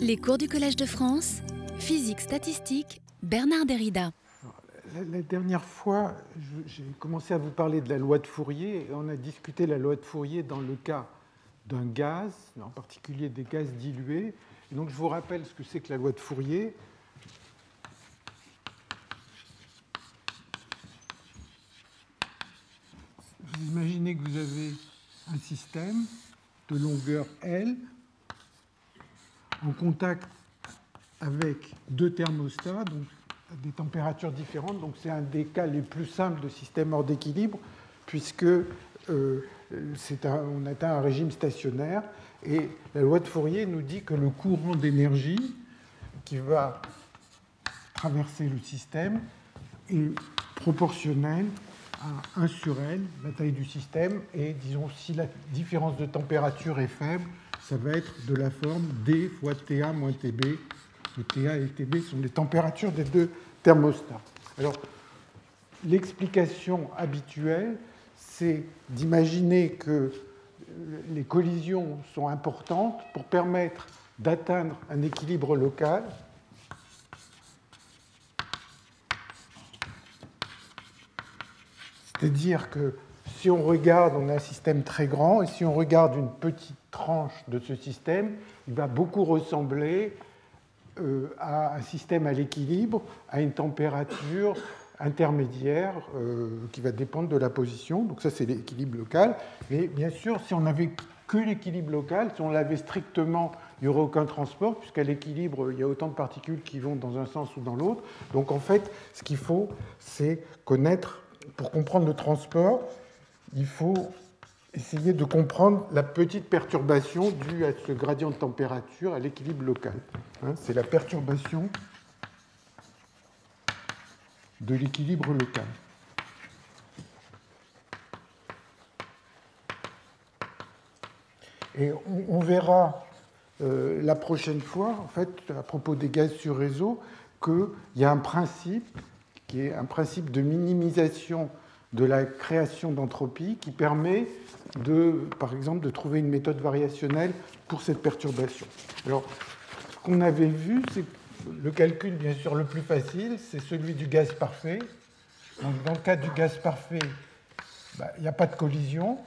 Les cours du Collège de France, physique statistique, Bernard Derrida. La, dernière fois, j'ai commencé à vous parler de la loi de Fourier et on a discuté la loi de Fourier dans le cas d'un gaz, en particulier des gaz dilués. donc je vous rappelle ce que c'est que la loi de Fourier. Vous imaginez que vous avez un système de longueur L en contact avec deux thermostats, donc des températures différentes. Donc c'est un des cas les plus simples de système hors d'équilibre, puisque euh, on atteint un régime stationnaire. Et la loi de Fourier nous dit que le courant d'énergie qui va traverser le système est proportionnel à 1 sur L, la taille du système, et disons si la différence de température est faible, ça va être de la forme D fois TA moins TB. TA et TB sont les températures des deux thermostats. Alors, l'explication habituelle, c'est d'imaginer que les collisions sont importantes pour permettre d'atteindre un équilibre local. C'est-à-dire que si on regarde, on a un système très grand, et si on regarde une petite tranche de ce système, il va beaucoup ressembler euh, à un système à l'équilibre, à une température intermédiaire euh, qui va dépendre de la position. Donc ça, c'est l'équilibre local. Mais bien sûr, si on n'avait que l'équilibre local, si on l'avait strictement, il n'y aurait aucun transport, puisqu'à l'équilibre, il y a autant de particules qui vont dans un sens ou dans l'autre. Donc en fait, ce qu'il faut, c'est connaître, pour comprendre le transport, il faut essayer de comprendre la petite perturbation due à ce gradient de température à l'équilibre local. Hein, c'est la perturbation de l'équilibre local. Et on, verra euh, la prochaine fois, en fait, à propos des gaz sur réseau, qu'il y a un principe qui est un principe de minimisation de la création d'entropie qui permet de, par exemple, de trouver une méthode variationnelle pour cette perturbation. Alors, ce qu'on avait vu, c'est le calcul, bien sûr, le plus facile, c'est celui du gaz parfait. Donc, dans le cas du gaz parfait, bah, il n'y a pas de collision.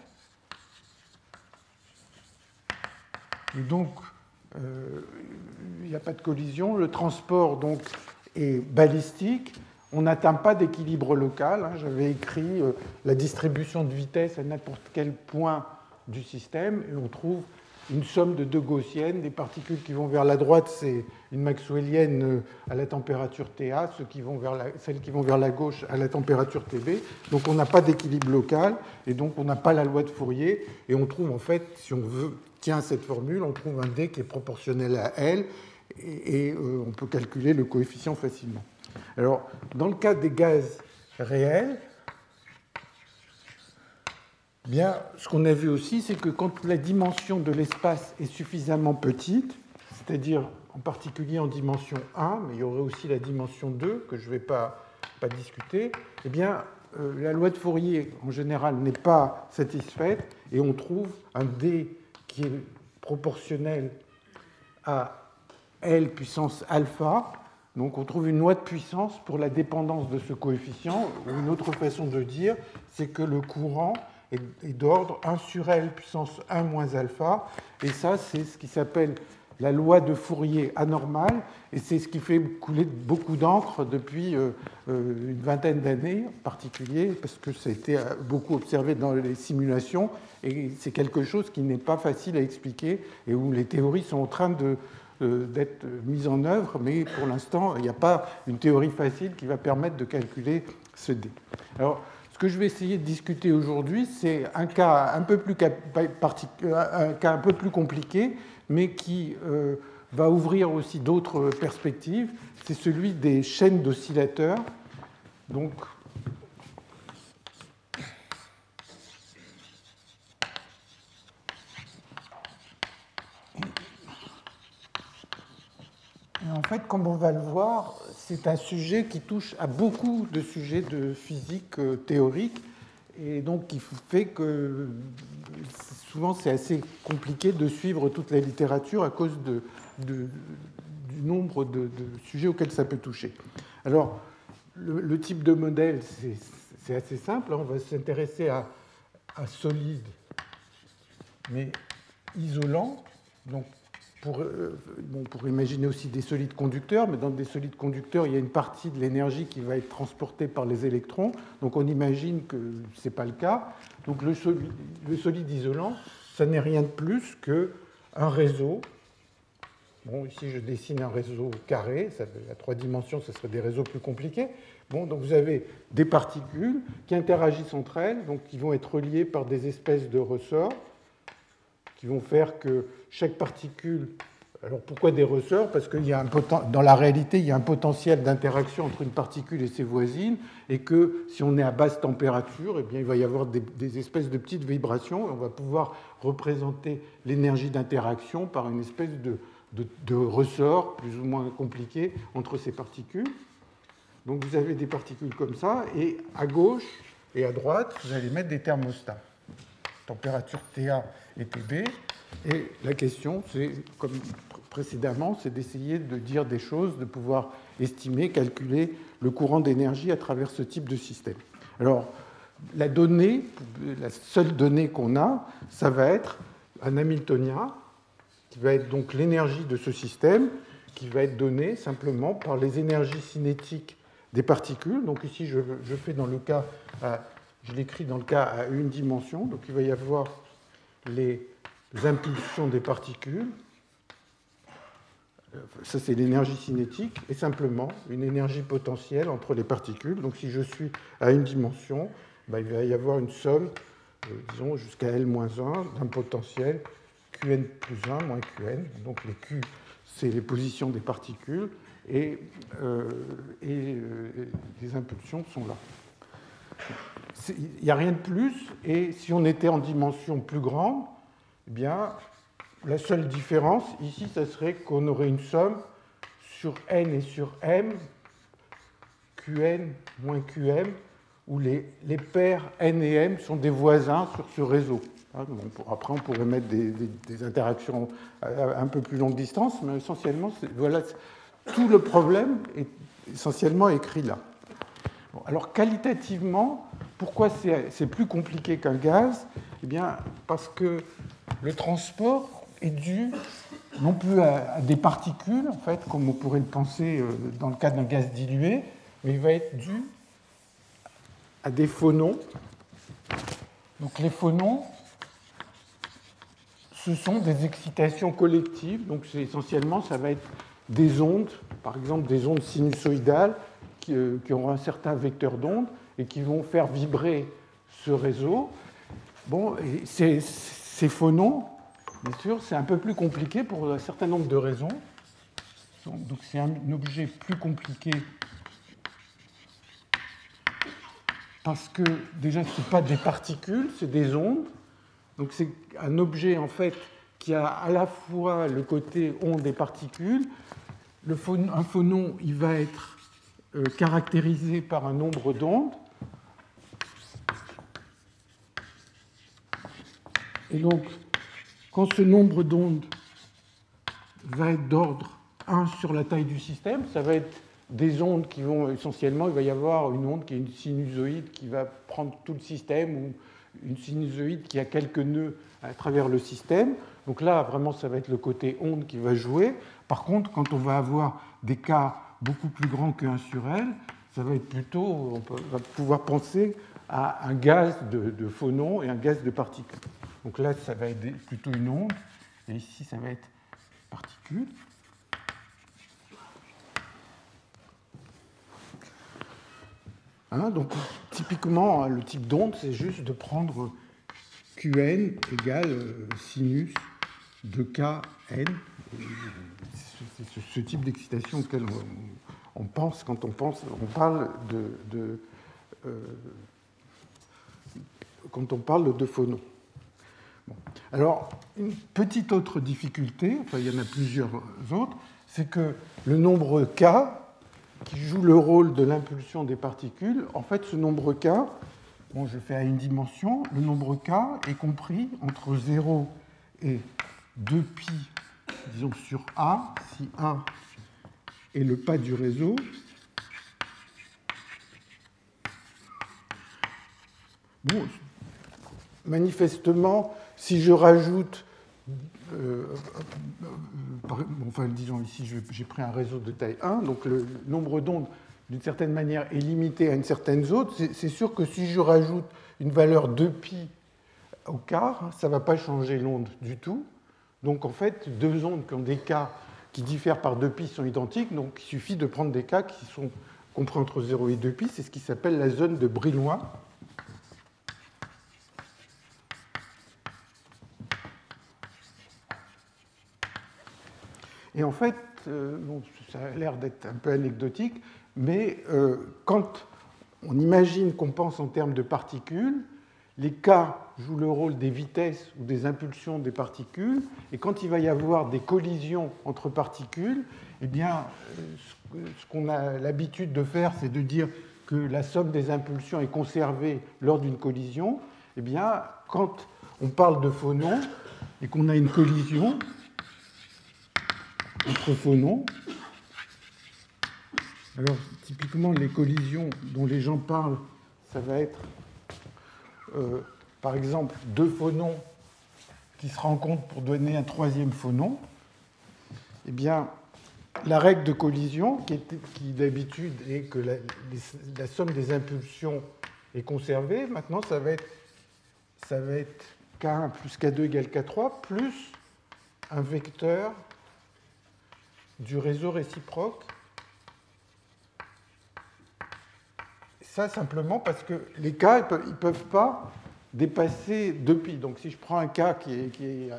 Donc, euh, il n'y a pas de collision. Le transport donc, est balistique on n'atteint pas d'équilibre local. Hein. J'avais écrit euh, la distribution de vitesse à n'importe quel point du système et on trouve une somme de deux gaussiennes. Des particules qui vont vers la droite, c'est une maxwellienne euh, à la température TA, ceux qui vont vers la, celles qui vont vers la gauche à la température TB. Donc on n'a pas d'équilibre local et donc on n'a pas la loi de Fourier. Et on trouve en fait, si on veut, tient cette formule, on trouve un D qui est proportionnel à L et, euh, on peut calculer le coefficient facilement. Alors, dans le cas des gaz réels, bien, ce qu'on a vu aussi, c'est que quand la dimension de l'espace est suffisamment petite, c'est-à-dire en particulier en dimension 1, mais il y aurait aussi la dimension 2 que je ne vais pas, discuter, eh bien, euh, la loi de Fourier, en général, n'est pas satisfaite et on trouve un D qui est proportionnel à L puissance alpha, donc on trouve une loi de puissance pour la dépendance de ce coefficient. Une autre façon de dire, c'est que le courant est d'ordre 1 sur L puissance 1 moins alpha. Et ça, c'est ce qui s'appelle la loi de Fourier anormale. Et c'est ce qui fait couler beaucoup d'encre depuis euh, euh, une vingtaine d'années en particulier, parce que ça a été euh, beaucoup observé dans les simulations. Et c'est quelque chose qui n'est pas facile à expliquer et où les théories sont en train de d'être mise en œuvre, mais pour l'instant, il n'y a pas une théorie facile qui va permettre de calculer ce D. Alors, ce que je vais essayer de discuter aujourd'hui, c'est un cas un peu plus, un cas un peu plus compliqué, mais qui euh, va ouvrir aussi d'autres perspectives. C'est celui des chaînes d'oscillateurs. Donc, en fait, comme on va le voir, c'est un sujet qui touche à beaucoup de sujets de physique euh, théorique. et donc qui fait que souvent c'est assez compliqué de suivre toute la littérature à cause du nombre de, sujets auxquels ça peut toucher. Alors, le, type de modèle, c'est assez simple. Hein. On va s'intéresser à, à solide, mais isolant. Donc, pour, euh, imaginer aussi des solides conducteurs, mais dans des solides conducteurs, il y a une partie de l'énergie qui va être transportée par les électrons. Donc on imagine que ce n'est pas le cas. Donc le solide, isolant, ça n'est rien de plus qu'un réseau. Bon, ici je dessine un réseau carré, à trois dimensions, ce serait des réseaux plus compliqués. Bon, donc vous avez des particules qui interagissent entre elles, donc qui vont être reliées par des espèces de ressorts qui vont faire que chaque particule. Alors pourquoi des ressorts? Parce que dans la réalité, il y a un potentiel d'interaction entre une particule et ses voisines, et que si on est à basse température, eh bien, il va y avoir des, espèces de petites vibrations, et on va pouvoir représenter l'énergie d'interaction par une espèce de ressort plus ou moins compliqué entre ces particules. Donc vous avez des particules comme ça, et à gauche et à droite, vous allez mettre des thermostats température TA et TB. Et la question, c'est, comme précédemment, c'est d'essayer de dire des choses, de pouvoir estimer, calculer le courant d'énergie à travers ce type de système. Alors, la donnée, la seule donnée qu'on a, ça va être un Hamiltonien, qui va être donc l'énergie de ce système, qui va être donnée simplement par les énergies cinétiques des particules. Donc ici, je, fais dans le cas je l'écris dans le cas à une dimension, donc il va y avoir les impulsions des particules, ça c'est l'énergie cinétique, et simplement une énergie potentielle entre les particules. Donc si je suis à une dimension, ben, il va y avoir une somme, euh, disons jusqu'à L-1 d'un potentiel Qn plus 1 moins Qn. Donc les Q, c'est les positions des particules, et, euh, euh, les impulsions sont là il n'y a rien de plus. Et si on était en dimension plus grande, eh bien, la seule différence ici, ce serait qu'on aurait une somme sur n et sur m, qn moins qm, où les, les, paires n et m sont des voisins sur ce réseau. Hein, après, on pourrait mettre des, interactions à un peu plus longue distance, mais essentiellement, voilà, tout le problème est essentiellement écrit là. Alors, qualitativement, pourquoi c'est plus compliqué qu'un gaz? Eh bien, parce que le transport est dû non plus à, des particules, en fait, comme on pourrait le penser euh, dans le cas d'un gaz dilué, mais il va être dû à des phonons. Donc les phonons, ce sont des excitations collectives. Donc essentiellement, ça va être des ondes, par exemple des ondes sinusoïdales qui, euh, auront un certain vecteur d'onde et qui vont faire vibrer ce réseau. Bon, ces, phonons, bien sûr, c'est un peu plus compliqué pour un certain nombre de raisons. Donc c'est un objet plus compliqué parce que déjà ce n'est pas des particules, c'est des ondes. Donc c'est un objet en fait qui a à la fois le côté onde et particules. Le un phonon, il va être euh, caractérisé par un nombre d'ondes. Et donc, quand ce nombre d'ondes va être d'ordre 1 sur la taille du système, ça va être des ondes qui vont essentiellement, il va y avoir une onde qui est une sinusoïde qui va prendre tout le système ou une sinusoïde qui a quelques nœuds à travers le système. Donc là, vraiment, ça va être le côté onde qui va jouer. Par contre, quand on va avoir des cas beaucoup plus grands que 1 sur L, ça va être plutôt, on va pouvoir penser à un gaz de, de et un gaz de particules. Donc là, ça va être plutôt une onde, et ici, ça va être particule. Hein, donc, typiquement, le type d'onde, c'est juste de prendre Qn égale euh, sinus de Kn. Ce type d'excitation auquel on, pense quand on, pense, on parle de, euh, quand on parle de. Alors, une petite autre difficulté, enfin il y en a plusieurs autres, c'est que le nombre k, qui joue le rôle de l'impulsion des particules, en fait ce nombre k, bon, je fais à une dimension, le nombre k est compris entre 0 et 2pi, disons sur A, si A est le pas du réseau. Manifestement, si je rajoute, euh, enfin disons ici j'ai pris un réseau de taille 1, donc le nombre d'ondes d'une certaine manière est limité à une certaine zone, c'est sûr que si je rajoute une valeur 2pi au quart, ça ne va pas changer l'onde du tout. Donc en fait, deux ondes qui ont des cas qui diffèrent par 2pi sont identiques, donc il suffit de prendre des cas qui sont compris entre 0 et 2pi, c'est ce qui s'appelle la zone de Brillouin. Et en fait, euh, ça a l'air d'être un peu anecdotique, mais euh, quand on imagine qu'on pense en termes de particules, les cas jouent le rôle des vitesses ou des impulsions des particules, et quand il va y avoir des collisions entre particules, eh bien, euh, ce qu'on a l'habitude de faire, c'est de dire que la somme des impulsions est conservée lors d'une collision. Eh bien, quand on parle de phonons et qu'on a une collision entre phonons, alors, typiquement, les collisions dont les gens parlent, ça va être, euh, par exemple, deux phonons qui se rencontrent pour donner un troisième phonon. Eh bien, la règle de collision, qui, d'habitude est que la, la, somme des impulsions est conservée, maintenant, ça va être, ça va être K1 plus K2 égale K3 plus un vecteur du réseau réciproque Ça, simplement parce que les cas, ils ne peuvent, pas dépasser 2pi. Donc si je prends un cas qui est,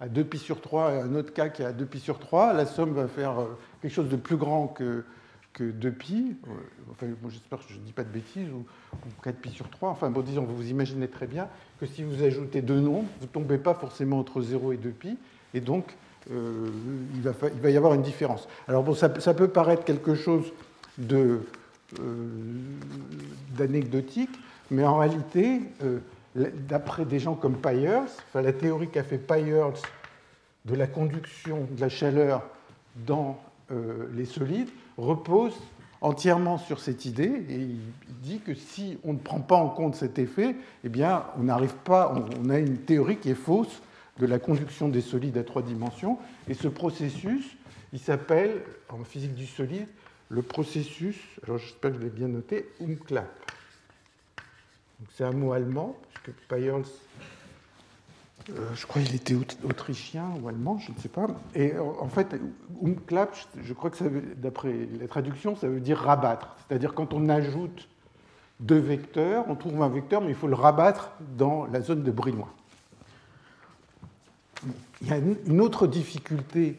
à 2pi sur 3 et un autre cas qui est à 2pi sur 3, la somme va faire euh, quelque chose de plus grand que, que 2pi. Euh, enfin, j'espère que je ne dis pas de bêtises, ou, 4pi sur 3. Enfin, bon, disons, vous imaginez très bien que si vous ajoutez deux nombres, vous ne tombez pas forcément entre 0 et 2pi. Et donc, euh, il, va, il, va, y avoir une différence. Alors, bon, ça, ça peut paraître quelque chose de d'anecdotique, mais en réalité, euh, d'après des gens comme Pyers, enfin, la théorie qu'a fait Pyers de la conduction de la chaleur dans euh, les solides repose entièrement sur cette idée et il dit que si on ne prend pas en compte cet effet, eh bien, on n'arrive pas, on a une théorie qui est fausse de la conduction des solides à trois dimensions. Et ce processus, il s'appelle, en physique du solide, le processus, alors j'espère que je l'ai bien noté, Umklapp. C'est un mot allemand, puisque Payerls, euh, je crois qu'il était autrichien ou allemand, je ne sais pas. Et en fait, Umklapp, je crois que d'après la traduction, ça veut dire rabattre. C'est-à-dire quand on ajoute deux vecteurs, on trouve un vecteur, mais il faut le rabattre dans la zone de Brillouin. Il y a une autre difficulté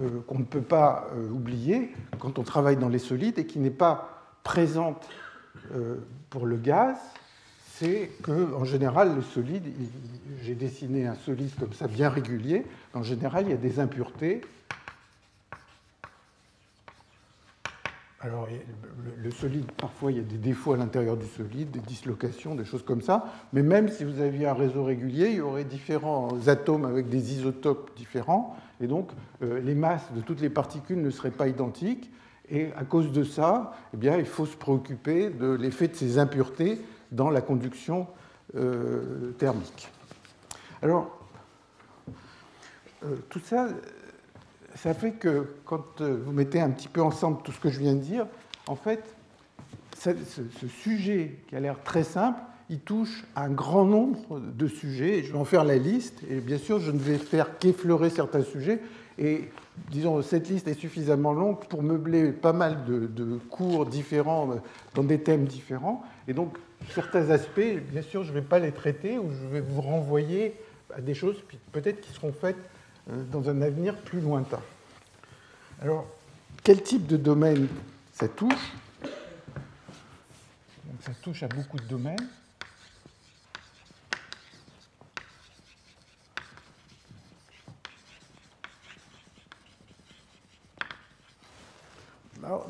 euh, qu'on ne peut pas euh, oublier quand on travaille dans les solides et qui n'est pas présente euh, pour le gaz, c'est qu'en général, le solide, j'ai dessiné un solide comme ça bien régulier, en général, il y a des impuretés Alors, le, solide, parfois, il y a des défauts à l'intérieur du solide, des dislocations, des choses comme ça. Mais même si vous aviez un réseau régulier, il y aurait différents atomes avec des isotopes différents. Et donc, euh, les masses de toutes les particules ne seraient pas identiques. Et à cause de ça, eh bien, il faut se préoccuper de l'effet de ces impuretés dans la conduction euh, thermique. Alors, euh, tout ça, ça fait que quand vous mettez un petit peu ensemble tout ce que je viens de dire, en fait, ce, sujet qui a l'air très simple, il touche un grand nombre de sujets. Je vais en faire la liste, et bien sûr, je ne vais faire qu'effleurer certains sujets. Et disons, cette liste est suffisamment longue pour meubler pas mal de, cours différents dans des thèmes différents. Et donc, certains aspects, bien sûr, je ne vais pas les traiter, ou je vais vous renvoyer à des choses peut-être qui seront faites euh, dans un avenir plus lointain. Alors, quel type de domaine ça touche? Ça touche à beaucoup de domaines.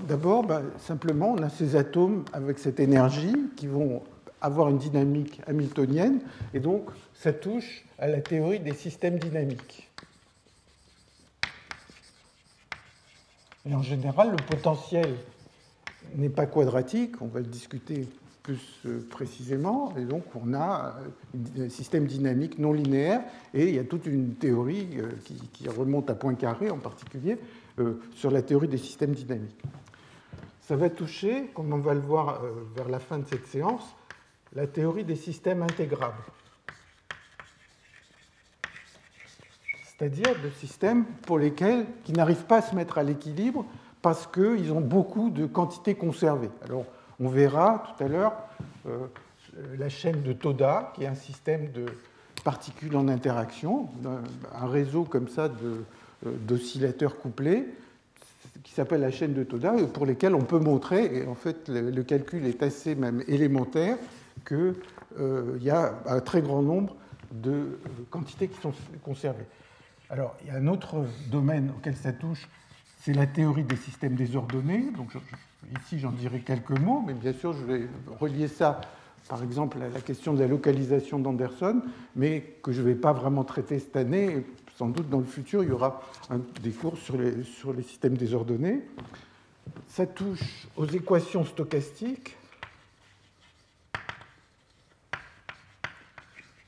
D'abord, bah, simplement, on a ces atomes avec cette énergie qui vont avoir une dynamique hamiltonienne, et donc ça touche à la théorie des systèmes dynamiques. Et en général, le potentiel n'est pas quadratique, on va le discuter plus euh, précisément, et donc on a un système dynamique non linéaire, et il y a toute une théorie euh, qui remonte à Poincaré en particulier, euh, sur la théorie des systèmes dynamiques. Ça va toucher, comme on va le voir vers la fin de cette séance, la théorie des systèmes intégrables. C'est-à-dire de systèmes pour lesquels qui n'arrivent pas à se mettre à l'équilibre parce qu'ils ont beaucoup de quantités conservées. Alors, on verra tout à l'heure euh, la chaîne de Toda, qui est un système de particules en interaction, un réseau comme ça euh, d'oscillateurs couplés, qui s'appelle la chaîne de Toda, pour lesquels on peut montrer, et en fait le, calcul est assez même élémentaire, qu'il euh, y a un très grand nombre de quantités qui sont conservées. Alors, il y a un autre domaine auquel ça touche, c'est la théorie des systèmes désordonnés. Donc, ici, j'en dirai quelques mots, mais bien sûr, je vais relier ça, par exemple, à la question de la localisation d'Anderson, mais que je ne vais pas vraiment traiter cette année. Sans doute, dans le futur, il y aura des cours sur les, systèmes désordonnés. Ça touche aux équations stochastiques,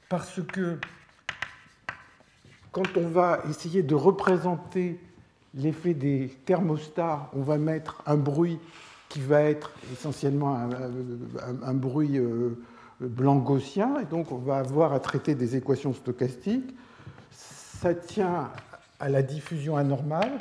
parce que quand on va essayer de représenter l'effet des thermostats, on va mettre un bruit qui va être essentiellement un, bruit euh, blanc gaussien, et donc on va avoir à traiter des équations stochastiques. Ça tient à la diffusion anormale,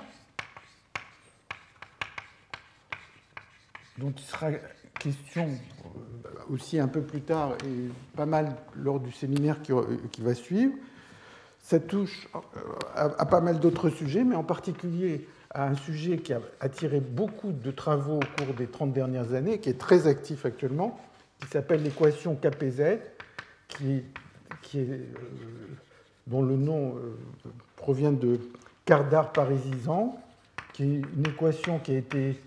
dont il sera question euh, aussi un peu plus tard et pas mal lors du séminaire qui, qui va suivre. Ça touche euh, à, pas mal d'autres sujets, mais en particulier à un sujet qui a attiré beaucoup de travaux au cours des 30 dernières années, qui est très actif actuellement, qui s'appelle l'équation KPZ, qui, est, euh, dont le nom euh, provient de Cardar parisisant, qui est une équation qui a été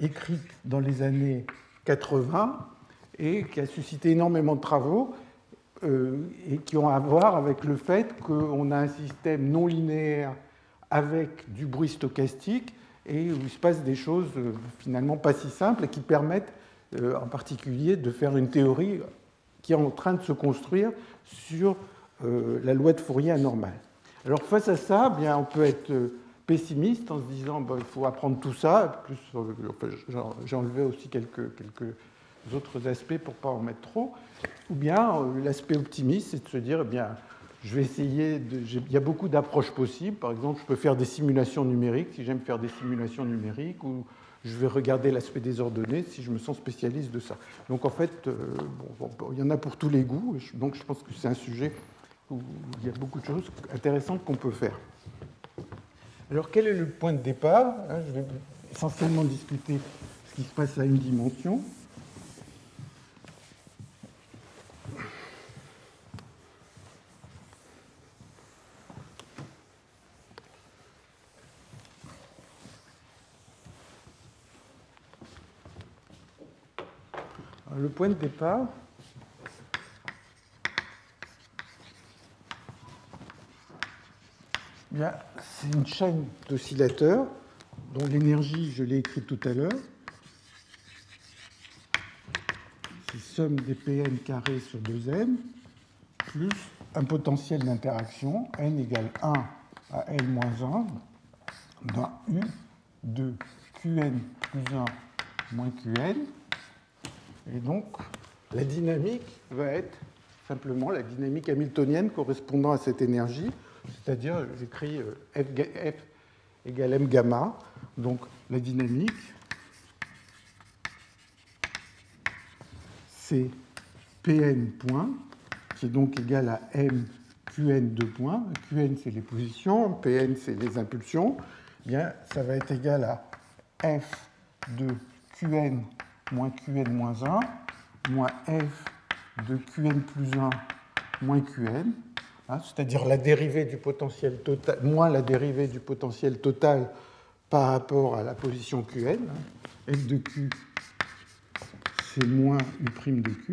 écrite dans les années 80 et qui a suscité énormément de travaux euh, et qui ont à voir avec le fait qu'on a un système non linéaire avec du bruit stochastique et où il se passe des choses euh, finalement pas si simples et qui permettent euh, en particulier de faire une théorie qui est en train de se construire sur la loi de Fourier anormale. Alors face à ça, eh bien, on peut être pessimiste en se disant qu'il faut apprendre tout ça. Plus, j'ai enlevé aussi quelques, quelques autres aspects pour ne pas en mettre trop. Ou bien euh, l'aspect optimiste, c'est de se dire, eh bien, je vais essayer, il y a beaucoup d'approches possibles. Par exemple, je peux faire des simulations numériques si j'aime faire des simulations numériques, ou je vais regarder l'aspect des ordonnées si je me sens spécialiste de ça. Donc en fait, euh, il y en a pour tous les goûts. Donc je pense que c'est un sujet où il y a beaucoup de choses intéressantes qu'on peut faire. Alors quel est le point de départ hein, Je vais essentiellement discuter ce qui se passe à une dimension. le point de départ, c'est une chaîne d'oscillateurs dont l'énergie, je l'ai écrit tout à l'heure, c'est somme des Pn carré sur 2n, plus un potentiel d'interaction, n égale 1 à n moins 1, d'un U de Qn plus 1 moins Qn, et donc, la dynamique va être simplement la dynamique hamiltonienne correspondant à cette énergie, c'est-à-dire j'écris euh, F, égale m gamma, donc la dynamique, c'est Pn point, qui est donc égal à m Qn de points. Qn, c'est les positions, Pn, c'est les impulsions. Eh bien, ça va être égal à F de Qn moins Qn moins 1, moins f de Qn plus 1 moins Qn, hein, c'est-à-dire la dérivée du potentiel total, moins la dérivée du potentiel total par rapport à la position Qn. Hein. f de Q, c'est moins U' de Q.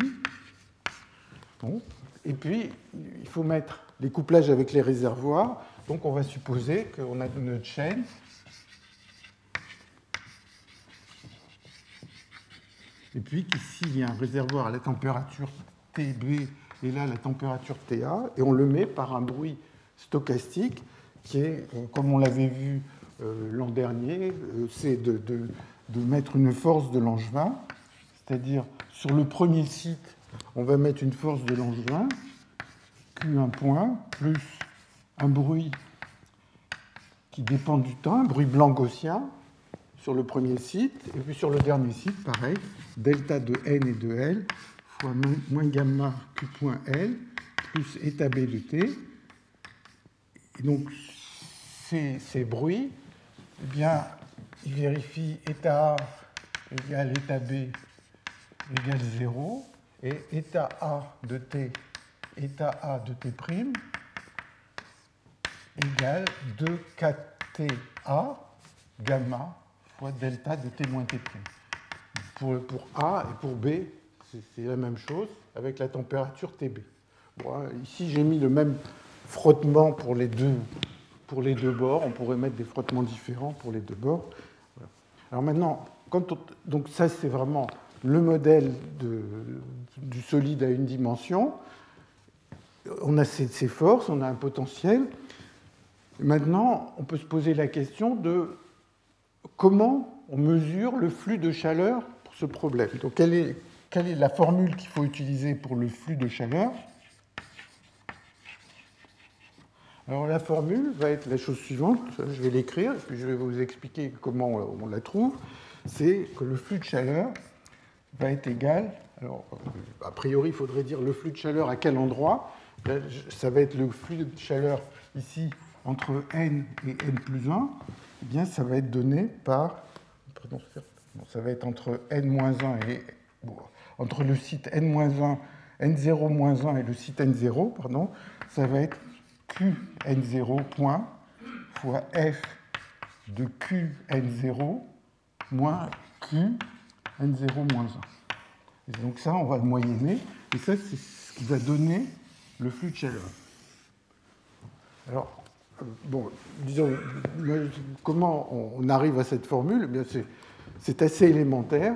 Bon. Et puis, il faut mettre les couplages avec les réservoirs. Donc, on va supposer qu'on a notre chaîne. Et puis qu'ici, il y a un réservoir à la température TB et là, la température TA. Et on le met par un bruit stochastique qui est, euh, comme on l'avait vu euh, l'an dernier, euh, c'est de, de, mettre une force de Langevin. C'est-à-dire, sur le premier site, on va mettre une force de Langevin, Q1 point, plus un bruit qui dépend du temps, un bruit blanc gaussien sur le premier site, et puis sur le dernier site, pareil, delta de n et de l fois moins gamma q point l plus état b de t. Donc ces, ces bruits, eh bien, ils vérifient état A égale état B égale 0 et état A de t, état A de t' égale 2kTA gamma fois delta de t moins t'. Pour, pour A et pour B, c'est la même chose avec la température TB. Ici, j'ai mis le même frottement pour les, deux, pour les deux bords. On pourrait mettre des frottements différents pour les deux bords. Alors maintenant, donc ça, c'est vraiment le modèle de, du solide à une dimension. On a ces forces, on a un potentiel. Maintenant, on peut se poser la question de comment on mesure le flux de chaleur pour ce problème. Donc, quelle est, quelle est la formule qu'il faut utiliser pour le flux de chaleur? Alors, la formule va être la chose suivante. Je vais l'écrire, puis je vais vous expliquer comment on la trouve. C'est que le flux de chaleur va être égal. Alors, a priori, il faudrait dire le flux de chaleur à quel endroit? Ça va être le flux de chaleur ici entre n et n plus 1 eh bien, ça va être donné par. Ça va être entre n-1 et. Entre le site n-1, n0-1 et le site n0, pardon, ça va être qn0 point fois f de qn0 moins qn0 moins 1. Et donc ça, on va le moyenner, et ça, c'est ce qui va donner le flux de chaleur. Alors, bon, disons, comment on arrive à cette formule? Eh C'est assez élémentaire.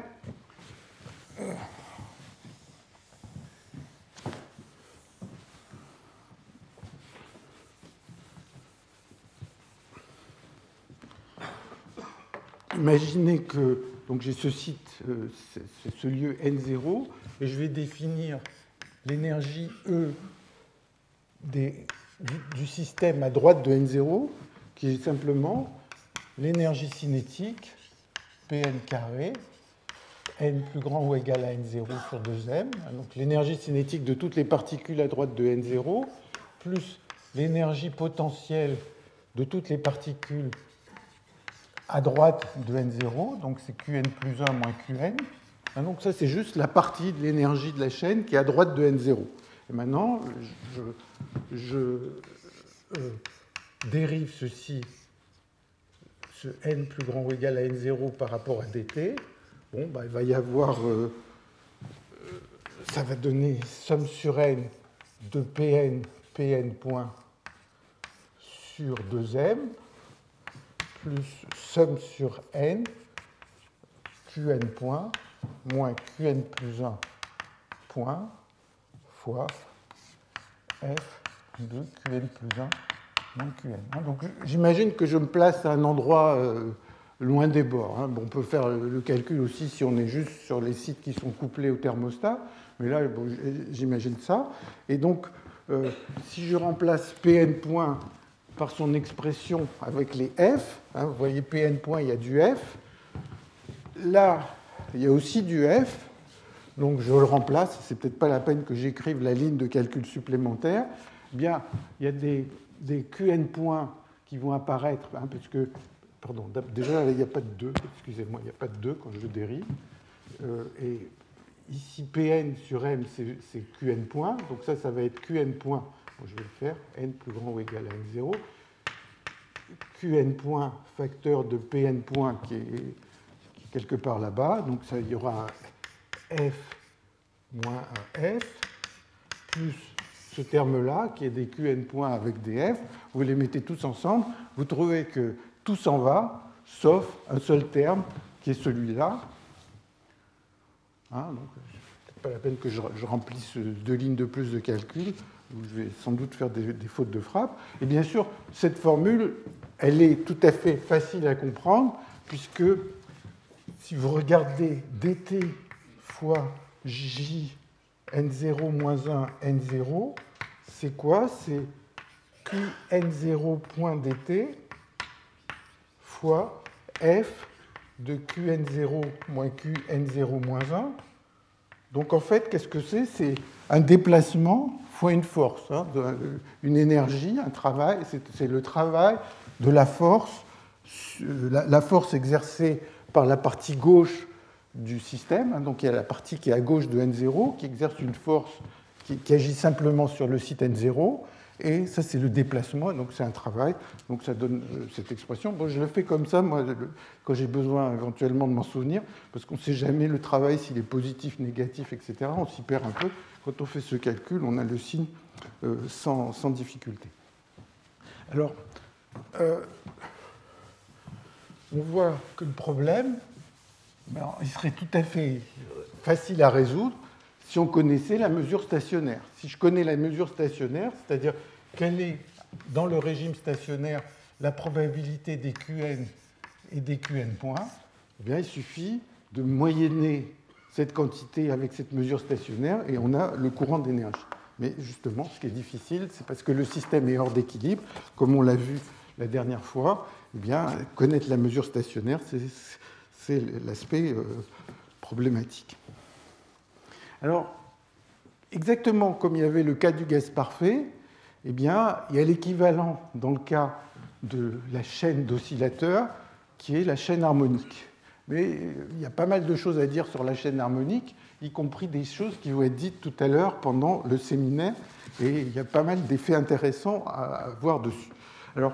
Imaginez que j'ai ce site, euh, ce lieu N0, et je vais définir l'énergie E du système à droite de N0, qui est simplement l'énergie cinétique Pn carré, n plus grand ou égal à n0 sur 2m, donc l'énergie cinétique de toutes les particules à droite de n0, plus l'énergie potentielle de toutes les particules à droite de n0, donc c'est qn plus 1 moins qn. Donc ça, c'est juste la partie de l'énergie de la chaîne qui est à droite de n0. Et maintenant, je, euh, dérive ceci, ce n plus grand ou égal à n0 par rapport à dt. Bon, bah, il va y avoir, euh, euh, ça va donner somme sur n de Pn, Pn point sur 2m, plus somme sur n, Qn point, moins Qn plus 1 point, fois f de Qn plus 1 moins Qn. Hein, donc j'imagine que je me place à un endroit euh, loin des bords. Hein. On peut faire le calcul aussi si on est juste sur les sites qui sont couplés au thermostat, mais là j'imagine ça. Et donc euh, si je remplace Pn point par son expression avec les f, hein, vous voyez Pn point, il y a du f. Là, il y a aussi du f, donc je le remplace, c'est peut-être pas la peine que j'écrive la ligne de calcul supplémentaire. Bien, il y a des, QN points qui vont apparaître, hein, parce que, pardon, déjà il n'y a pas de 2, excusez-moi, il n'y a pas de 2 quand je dérive. Euh, et ici, Pn sur M, c'est Qn points, donc ça, ça va être Qn points, je vais le faire, n plus grand ou égal à n0. Qn point facteur de Pn point qui est, quelque part là-bas, donc ça, il y aura un f moins un f, plus ce terme-là, qui est des Qn points avec des f, vous les mettez tous ensemble, vous trouvez que tout s'en va, sauf un seul terme, qui est celui-là. Hein, donc, pas la peine que je, remplisse deux lignes de plus de calcul, où je vais sans doute faire des, fautes de frappe. Et bien sûr, cette formule, elle est tout à fait facile à comprendre, puisque si vous regardez dt fois j n0 moins 1 n0, c'est quoi? C'est qn0.dt fois f de qn0 moins qn0 moins 1. Donc en fait, qu'est-ce que c'est? C'est un déplacement fois une force, hein, une énergie, un travail. C'est le travail de la force, la force exercée par la partie gauche du système. Hein, donc il y a la partie qui est à gauche de N0 qui exerce une force qui, agit simplement sur le site N0. Et ça, c'est le déplacement, donc c'est un travail. Donc ça donne euh, cette expression. Bon, je le fais comme ça, moi, quand j'ai besoin éventuellement de m'en souvenir, parce qu'on ne sait jamais le travail s'il est positif, négatif, etc. On s'y perd un peu. Quand on fait ce calcul, on a le signe euh, sans, difficulté. Alors, euh, on voit que le problème, ben, il serait tout à fait facile à résoudre si on connaissait la mesure stationnaire. Si je connais la mesure stationnaire, c'est-à-dire quelle est, dans le régime stationnaire, la probabilité des Qn et des Qn points, eh bien, il suffit de moyenner cette quantité avec cette mesure stationnaire et on a le courant d'énergie. Mais justement, ce qui est difficile, c'est parce que le système est hors d'équilibre, comme on l'a vu la dernière fois, eh bien, connaître la mesure stationnaire, c'est l'aspect euh, problématique. Alors, exactement comme il y avait le cas du gaz parfait, eh bien, il y a l'équivalent dans le cas de la chaîne d'oscillateurs, qui est la chaîne harmonique. Mais il y a pas mal de choses à dire sur la chaîne harmonique, y compris des choses qui vont être dites tout à l'heure pendant le séminaire, et il y a pas mal d'effets intéressants à voir dessus. Alors,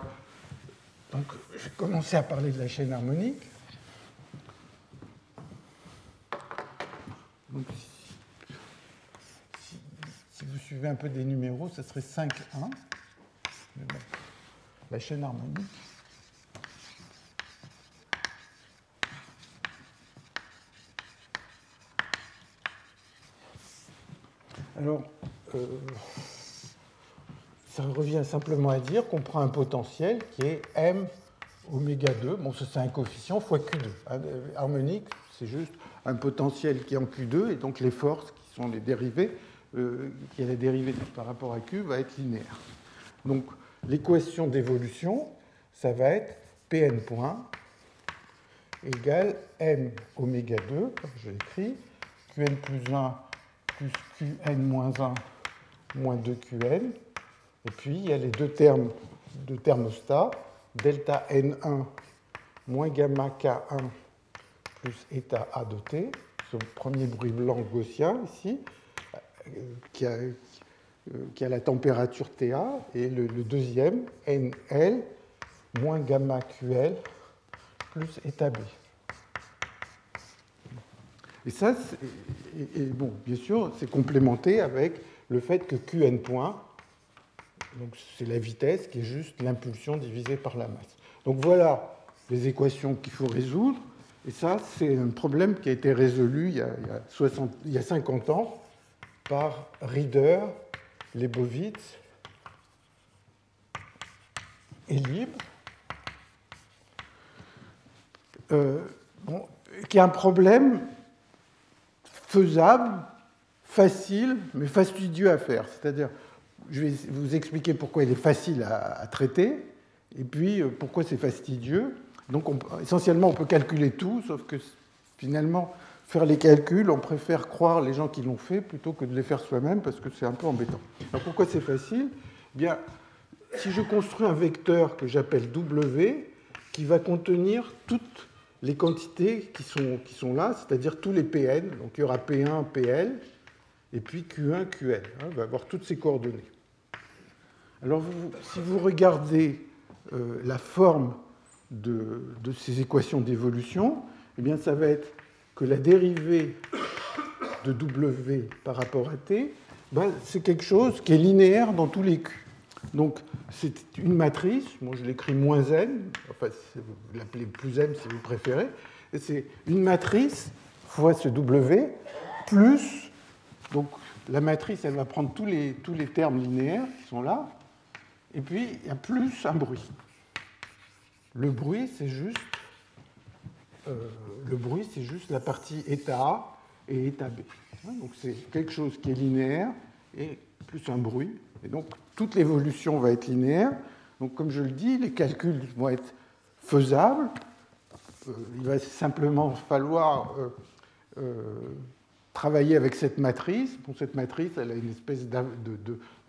je vais commencer à parler de la chaîne harmonique. Vous suivez un peu des numéros, ça serait 5, 1. La chaîne harmonique. Alors, euh, ça revient simplement à dire qu'on prend un potentiel qui est m oméga 2. Bon, c'est un coefficient fois Q2. Ah, euh, harmonique, c'est juste un potentiel qui est en Q2, et donc les forces qui sont les dérivées, euh, qui est la dérivée par rapport à Q, va être linéaire. Donc l'équation d'évolution, ça va être Pn point égale m oméga 2, comme je l'écris, Qn plus 1 plus Qn moins 1 moins 2Qn, et puis, il y a les deux termes de thermostat, delta N1 moins gamma K1 plus eta A de T, ce premier bruit blanc gaussien ici, qui a, qui a la température TA, et le, deuxième, NL moins gamma QL plus eta B. Et ça, et bon, bien sûr, c'est complémenté avec le fait que Qn point donc c'est la vitesse qui est juste l'impulsion divisée par la masse. Donc voilà les équations qu'il faut résoudre. Et ça, c'est un problème qui a été résolu il y a 50 ans par Rieder, Lebowitz et Libre, euh, qui est un problème faisable, facile, mais fastidieux à faire. C'est-à-dire, je vais vous expliquer pourquoi il est facile à, traiter, et puis euh, pourquoi c'est fastidieux. Donc essentiellement, on peut calculer tout, sauf que finalement, faire les calculs, on préfère croire les gens qui l'ont fait plutôt que de les faire soi-même, parce que c'est un peu embêtant. Alors pourquoi c'est facile? Eh Bien, si je construis un vecteur que j'appelle W, qui va contenir toutes les quantités qui sont, qui sont là, c'est-à-dire tous les Pn, donc il y aura P1, PL, et puis Q1, QL, hein, va avoir toutes ces coordonnées. Alors, si vous regardez euh, la forme de, ces équations d'évolution, eh bien, ça va être que la dérivée de W par rapport à T ben, c'est quelque chose qui est linéaire dans tous les Q. Donc c'est une matrice, moi je l'écris moins n, enfin vous l'appelez plus m si vous préférez, c'est une matrice fois ce W plus, donc la matrice elle va prendre tous les, tous les termes linéaires qui sont là, et puis il y a plus un bruit. Le bruit c'est juste, le bruit c'est juste la partie état A et état B. Donc c'est quelque chose qui est linéaire et plus un bruit. Et donc toute l'évolution va être linéaire. Donc comme je le dis, les calculs vont être faisables. Euh, il va simplement falloir euh, euh, travailler avec cette matrice. Cette matrice, elle a une espèce de,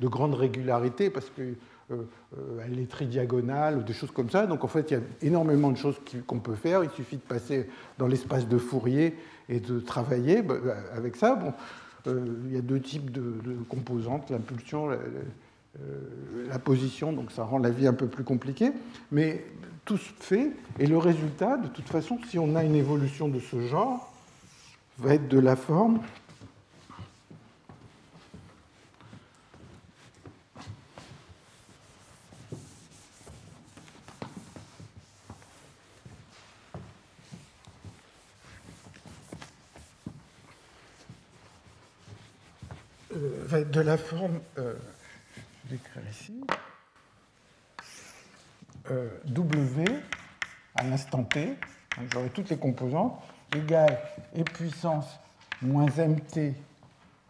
de, grande régularité parce qu'elle elle est tridiagonale ou des choses comme ça. Donc en fait, il y a énormément de choses qu'on peut faire. Il suffit de passer dans l'espace de Fourier et de travailler bah, avec ça. Bon, il y a deux types de, composantes, l'impulsion, euh, la position, donc ça rend la vie un peu plus compliquée. Mais tout se fait, et le résultat, de toute façon, si on a une évolution de ce genre, va être de la forme être de la forme euh, l'écrire ici. Euh, w à l'instant t, j'aurai toutes les composantes, égale e puissance moins mt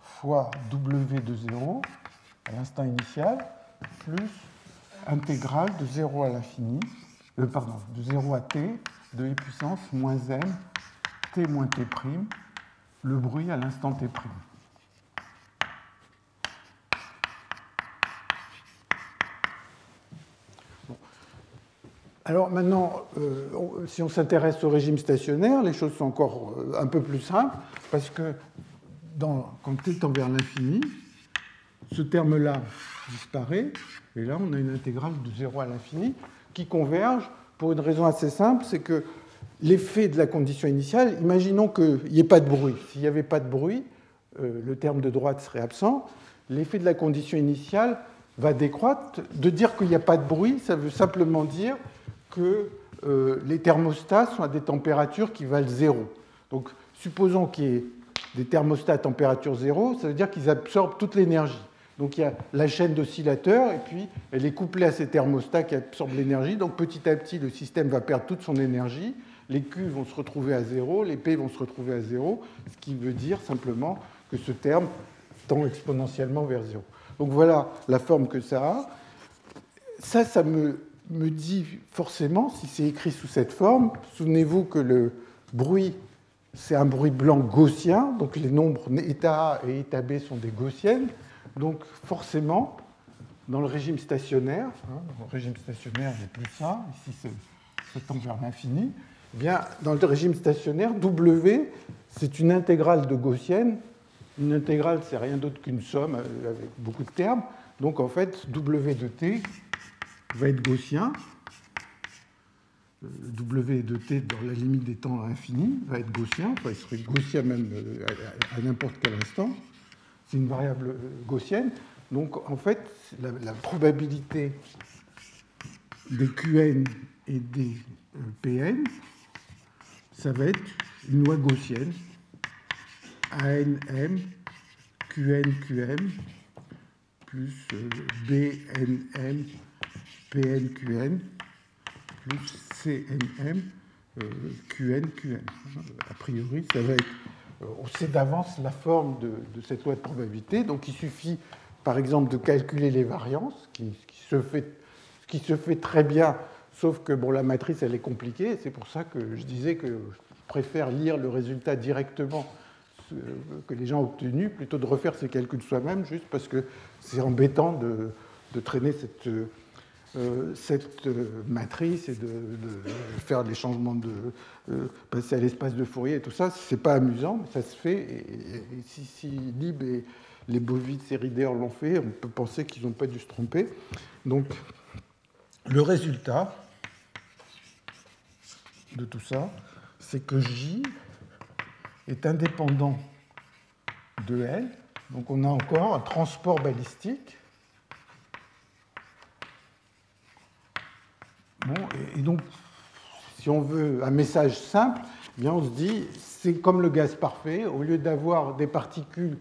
fois w de 0 à l'instant initial, plus intégrale de 0 à l'infini, euh, pardon, de 0 à t de e puissance moins m t moins t', le bruit à l'instant t'. Alors maintenant, euh, si on s'intéresse au régime stationnaire, les choses sont encore euh, un peu plus simples, parce que quand t tend vers l'infini, ce terme-là disparaît, et là on a une intégrale de 0 à l'infini qui converge pour une raison assez simple, c'est que l'effet de la condition initiale, imaginons qu'il n'y ait pas de bruit. S'il n'y avait pas de bruit, euh, le terme de droite serait absent. L'effet de la condition initiale va décroître. De dire qu'il n'y a pas de bruit, ça veut simplement dire que euh, les thermostats sont à des températures qui valent zéro. Donc, supposons qu'il y ait des thermostats à température zéro, ça veut dire qu'ils absorbent toute l'énergie. Donc il y a la chaîne d'oscillateurs, et puis elle est couplée à ces thermostats qui absorbent l'énergie. Donc petit à petit, le système va perdre toute son énergie. Les Q vont se retrouver à zéro, les P vont se retrouver à zéro, ce qui veut dire simplement que ce terme tend exponentiellement vers zéro. Donc voilà la forme que ça a. Ça, ça me me dit forcément, si c'est écrit sous cette forme, souvenez-vous que le bruit, c'est un bruit blanc gaussien, donc les nombres état A et état B sont des gaussiennes, donc forcément, dans le régime stationnaire, hein, dans le régime stationnaire, j'ai plus ça, ici c'est tend vers l'infini, eh bien, dans le régime stationnaire, W, c'est une intégrale de gaussienne. Une intégrale, c'est rien d'autre qu'une somme euh, avec beaucoup de termes. Donc en fait, W de t, va être gaussien. Euh, w de t dans la limite des temps infinis va être gaussien, il serait gaussien même euh, à n'importe quel instant. C'est une variable euh, gaussienne. Donc en fait, la, probabilité des Qn et des Pn, ça va être une loi gaussienne. ANM, QNQM, plus BNM PNQN plus CNM QNQN. A priori, ça va être. Euh, on sait d'avance la forme de, cette loi de probabilité, donc il suffit par exemple de calculer les variances, qui, se, fait, qui se fait très bien, sauf que bon, la matrice elle est compliquée, c'est pour ça que je disais que je préfère lire le résultat directement que les gens ont obtenu plutôt de refaire ces calculs soi-même, juste parce que c'est embêtant de, traîner cette euh, cette euh, matrice et de, faire des changements de euh, passer à l'espace de Fourier et tout ça, c'est pas amusant, mais ça se fait. Et, si, si, Lib et les et Rieder l'ont fait, on peut penser qu'ils n'ont pas dû se tromper. Donc, le résultat de tout ça, c'est que J est indépendant de L. Donc on a encore un transport balistique. Et, donc, si on veut un message simple, eh bien on se dit, c'est comme le gaz parfait, au lieu d'avoir des particules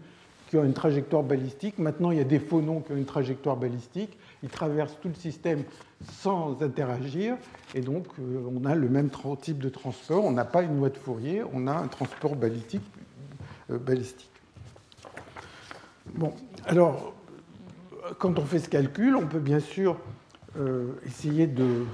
qui ont une trajectoire balistique, maintenant il y a des phonons qui ont une trajectoire balistique, ils traversent tout le système sans interagir, et donc euh, on a le même type de transport, on n'a pas une loi de Fourier, on a un transport balistique. Euh, balistique. Bon, alors, quand on fait ce calcul, on peut bien sûr euh, essayer de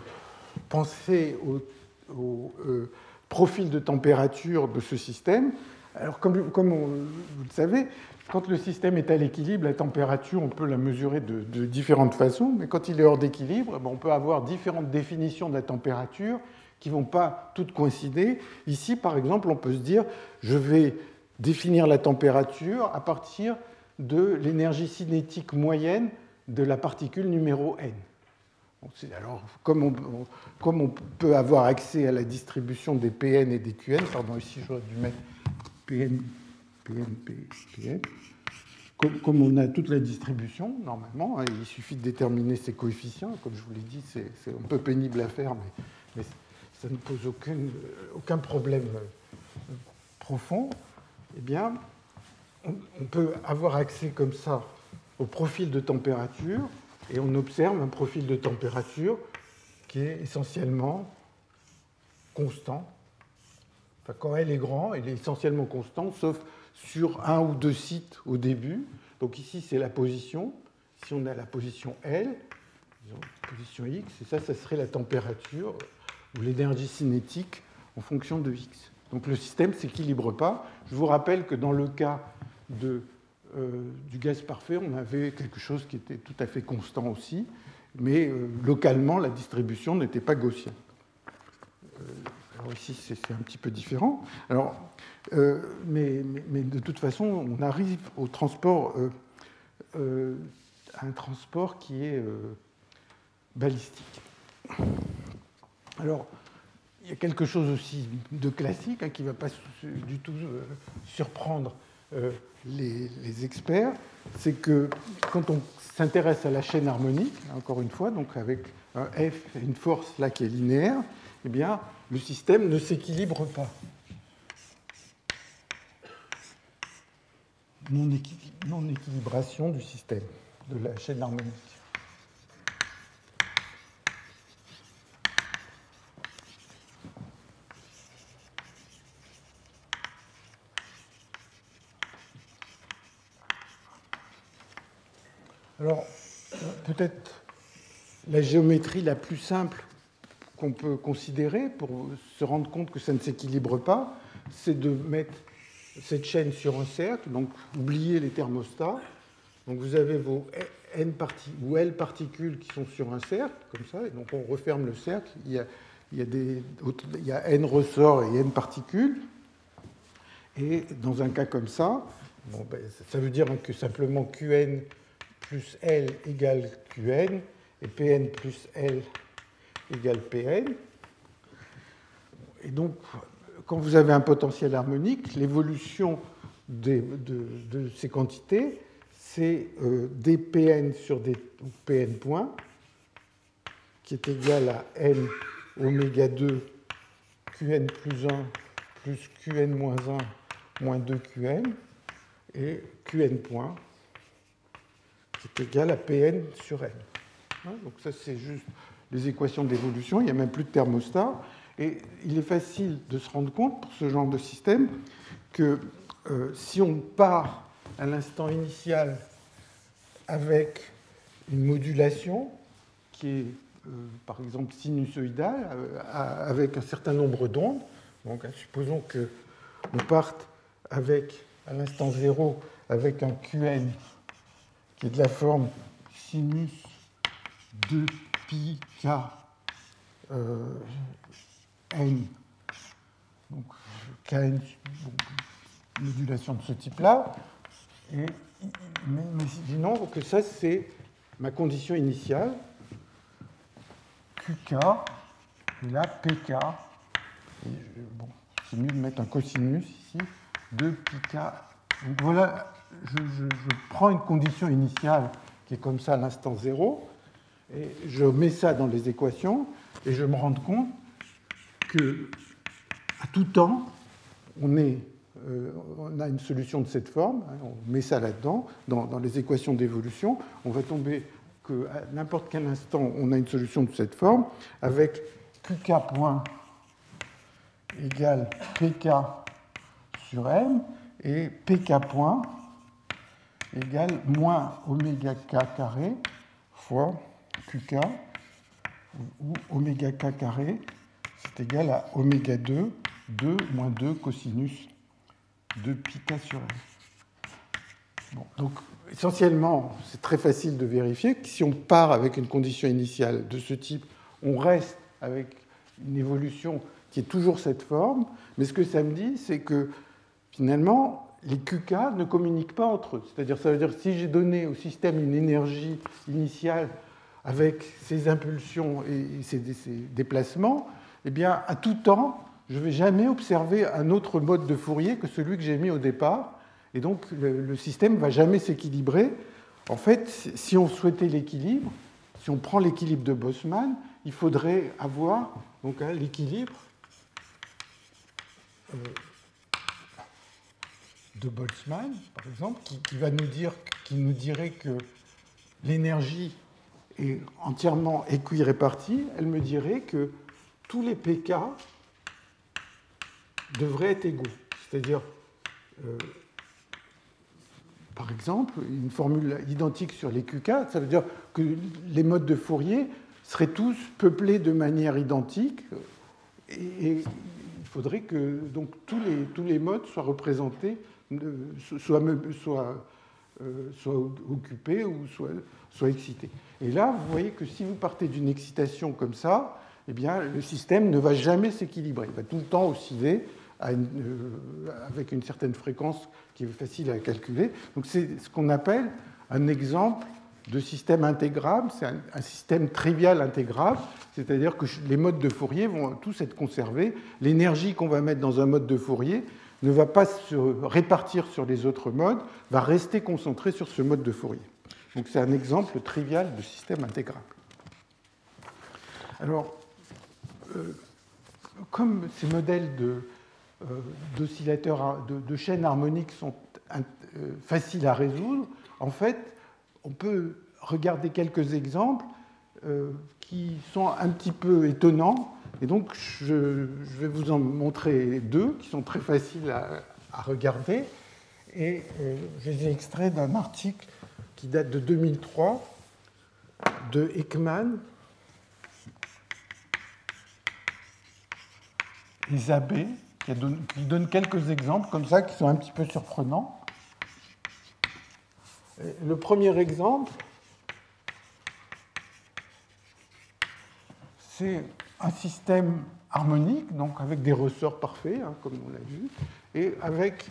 penser au, euh, profil de température de ce système. Alors, comme, vous le savez, quand le système est à l'équilibre, la température, on peut la mesurer de, différentes façons, mais quand il est hors d'équilibre, on peut avoir différentes définitions de la température qui ne vont pas toutes coïncider. Ici, par exemple, on peut se dire, je vais définir la température à partir de l'énergie cinétique moyenne de la particule numéro n. Alors, comme on, peut avoir accès à la distribution des Pn et des Qn, pardon, ici j'aurais dû mettre Pn, Pn, Pn, comme, on a toute la distribution, normalement, hein, il suffit de déterminer ses coefficients. Comme je vous l'ai dit, c'est un peu pénible à faire, mais, ça ne pose aucun, problème profond. Eh bien, on peut avoir accès comme ça au profil de température et on observe un profil de température qui est essentiellement constant. Quand elle est grand, elle est essentiellement constante, sauf sur un ou deux sites au début. Donc ici, c'est la position. Si on a la position L, position X, et ça, ça serait la température ou l'énergie cinétique en fonction de X. Donc le système ne s'équilibre pas. Je vous rappelle que dans le cas de du gaz parfait, on avait quelque chose qui était tout à fait constant aussi, mais euh, localement, la distribution n'était pas gaussienne. Euh, alors ici, c'est un petit peu différent. Alors, mais, mais, de toute façon, on arrive au transport, à un transport qui est balistique. Alors, il y a quelque chose aussi de classique hein, qui ne va pas du tout surprendre les, experts, c'est que quand on s'intéresse à la chaîne harmonique, encore une fois, donc avec un F et une force là qui est linéaire, eh bien, le système ne s'équilibre pas. Non-équilibration du système, de la chaîne harmonique. Alors, peut-être la géométrie la plus simple qu'on peut considérer pour se rendre compte que ça ne s'équilibre pas, c'est de mettre cette chaîne sur un cercle, donc oubliez les thermostats. Donc vous avez vos n ou L particules qui sont sur un cercle, comme ça, et donc on referme le cercle, il y a, n ressorts et n particules. Et dans un cas comme ça, ben, ça veut dire que simplement Qn plus L égale Qn et Pn plus L égale Pn. Et donc, quand vous avez un potentiel harmonique, l'évolution de, ces quantités, c'est euh, dPn sur d, Pn point, qui est égal à n oméga 2 Qn plus 1 plus Qn moins 1 moins 2 Qn, et Qn point c'est égal à Pn sur n. Hein, donc ça, c'est juste les équations d'évolution, il n'y a même plus de thermostat. Et il est facile de se rendre compte pour ce genre de système que euh, si on part à l'instant initial avec une modulation qui est euh, par exemple sinusoïdale, euh, avec un certain nombre d'ondes, donc supposons qu'on parte avec à l'instant 0 avec un Qn qui est de la forme sinus de pi k euh, n. Donc, kn, modulation de ce type-là. Et, mais, imaginons que ça, c'est ma condition initiale. QK, et là, PK. bon, c'est mieux de mettre un cosinus ici, de pi k Donc voilà, je, prends une condition initiale qui est comme ça à l'instant 0, et je mets ça dans les équations, et je me rends compte que à tout temps, on, euh, a une solution de cette forme, hein, on met ça là-dedans, dans, dans, les équations d'évolution, on va tomber qu'à n'importe quel instant, on a une solution de cette forme, avec qk point égale pk sur m, et pk point égale moins oméga k carré fois qk, où oméga k carré, c'est égal à oméga 2, 2 moins 2 cosinus de πk sur. Bon, donc essentiellement, c'est très facile de vérifier que si on part avec une condition initiale de ce type, on reste avec une évolution qui est toujours cette forme, mais ce que ça me dit, c'est que finalement, les QK ne communiquent pas entre eux. C'est-à-dire, ça veut dire si j'ai donné au système une énergie initiale avec ses impulsions et ses déplacements, eh bien, à tout temps, je ne vais jamais observer un autre mode de Fourier que celui que j'ai mis au départ. Et donc, le, système ne va jamais s'équilibrer. En fait, si on souhaitait l'équilibre, si on prend l'équilibre de Bosman, il faudrait avoir hein, l'équilibre euh, de Boltzmann, par exemple, qui, va nous dire, qui nous dirait que l'énergie est entièrement équirépartie, elle me dirait que tous les pk devraient être égaux. C'est-à-dire, euh, par exemple, une formule identique sur les qk, ça veut dire que les modes de Fourier seraient tous peuplés de manière identique et, il faudrait que donc, tous, tous les modes soient représentés soit, soit, euh, soit occupé ou soit, excité. Et là, vous voyez que si vous partez d'une excitation comme ça, eh bien, le système ne va jamais s'équilibrer. Il va tout le temps osciller euh, avec une certaine fréquence qui est facile à calculer. Donc c'est ce qu'on appelle un exemple de système intégrable, c'est un, système trivial intégrable, c'est-à-dire que les modes de Fourier vont tous être conservés. L'énergie qu'on va mettre dans un mode de Fourier ne va pas se répartir sur les autres modes, va rester concentré sur ce mode de Fourier. Donc c'est un exemple trivial de système intégrable. Alors, euh, comme ces modèles euh, d'oscillateurs, de, de, chaînes harmoniques sont euh, faciles à résoudre, en fait, on peut regarder quelques exemples qui sont un petit peu étonnants et donc, je, vais vous en montrer deux qui sont très faciles à, regarder. Et euh, je les ai extraits d'un article qui date de 2003 de Ekman et Zabé, qui qui donne quelques exemples comme ça qui sont un petit peu surprenants. Le premier exemple, c'est un système harmonique, donc avec des ressorts parfaits, hein, comme on l'a vu, et avec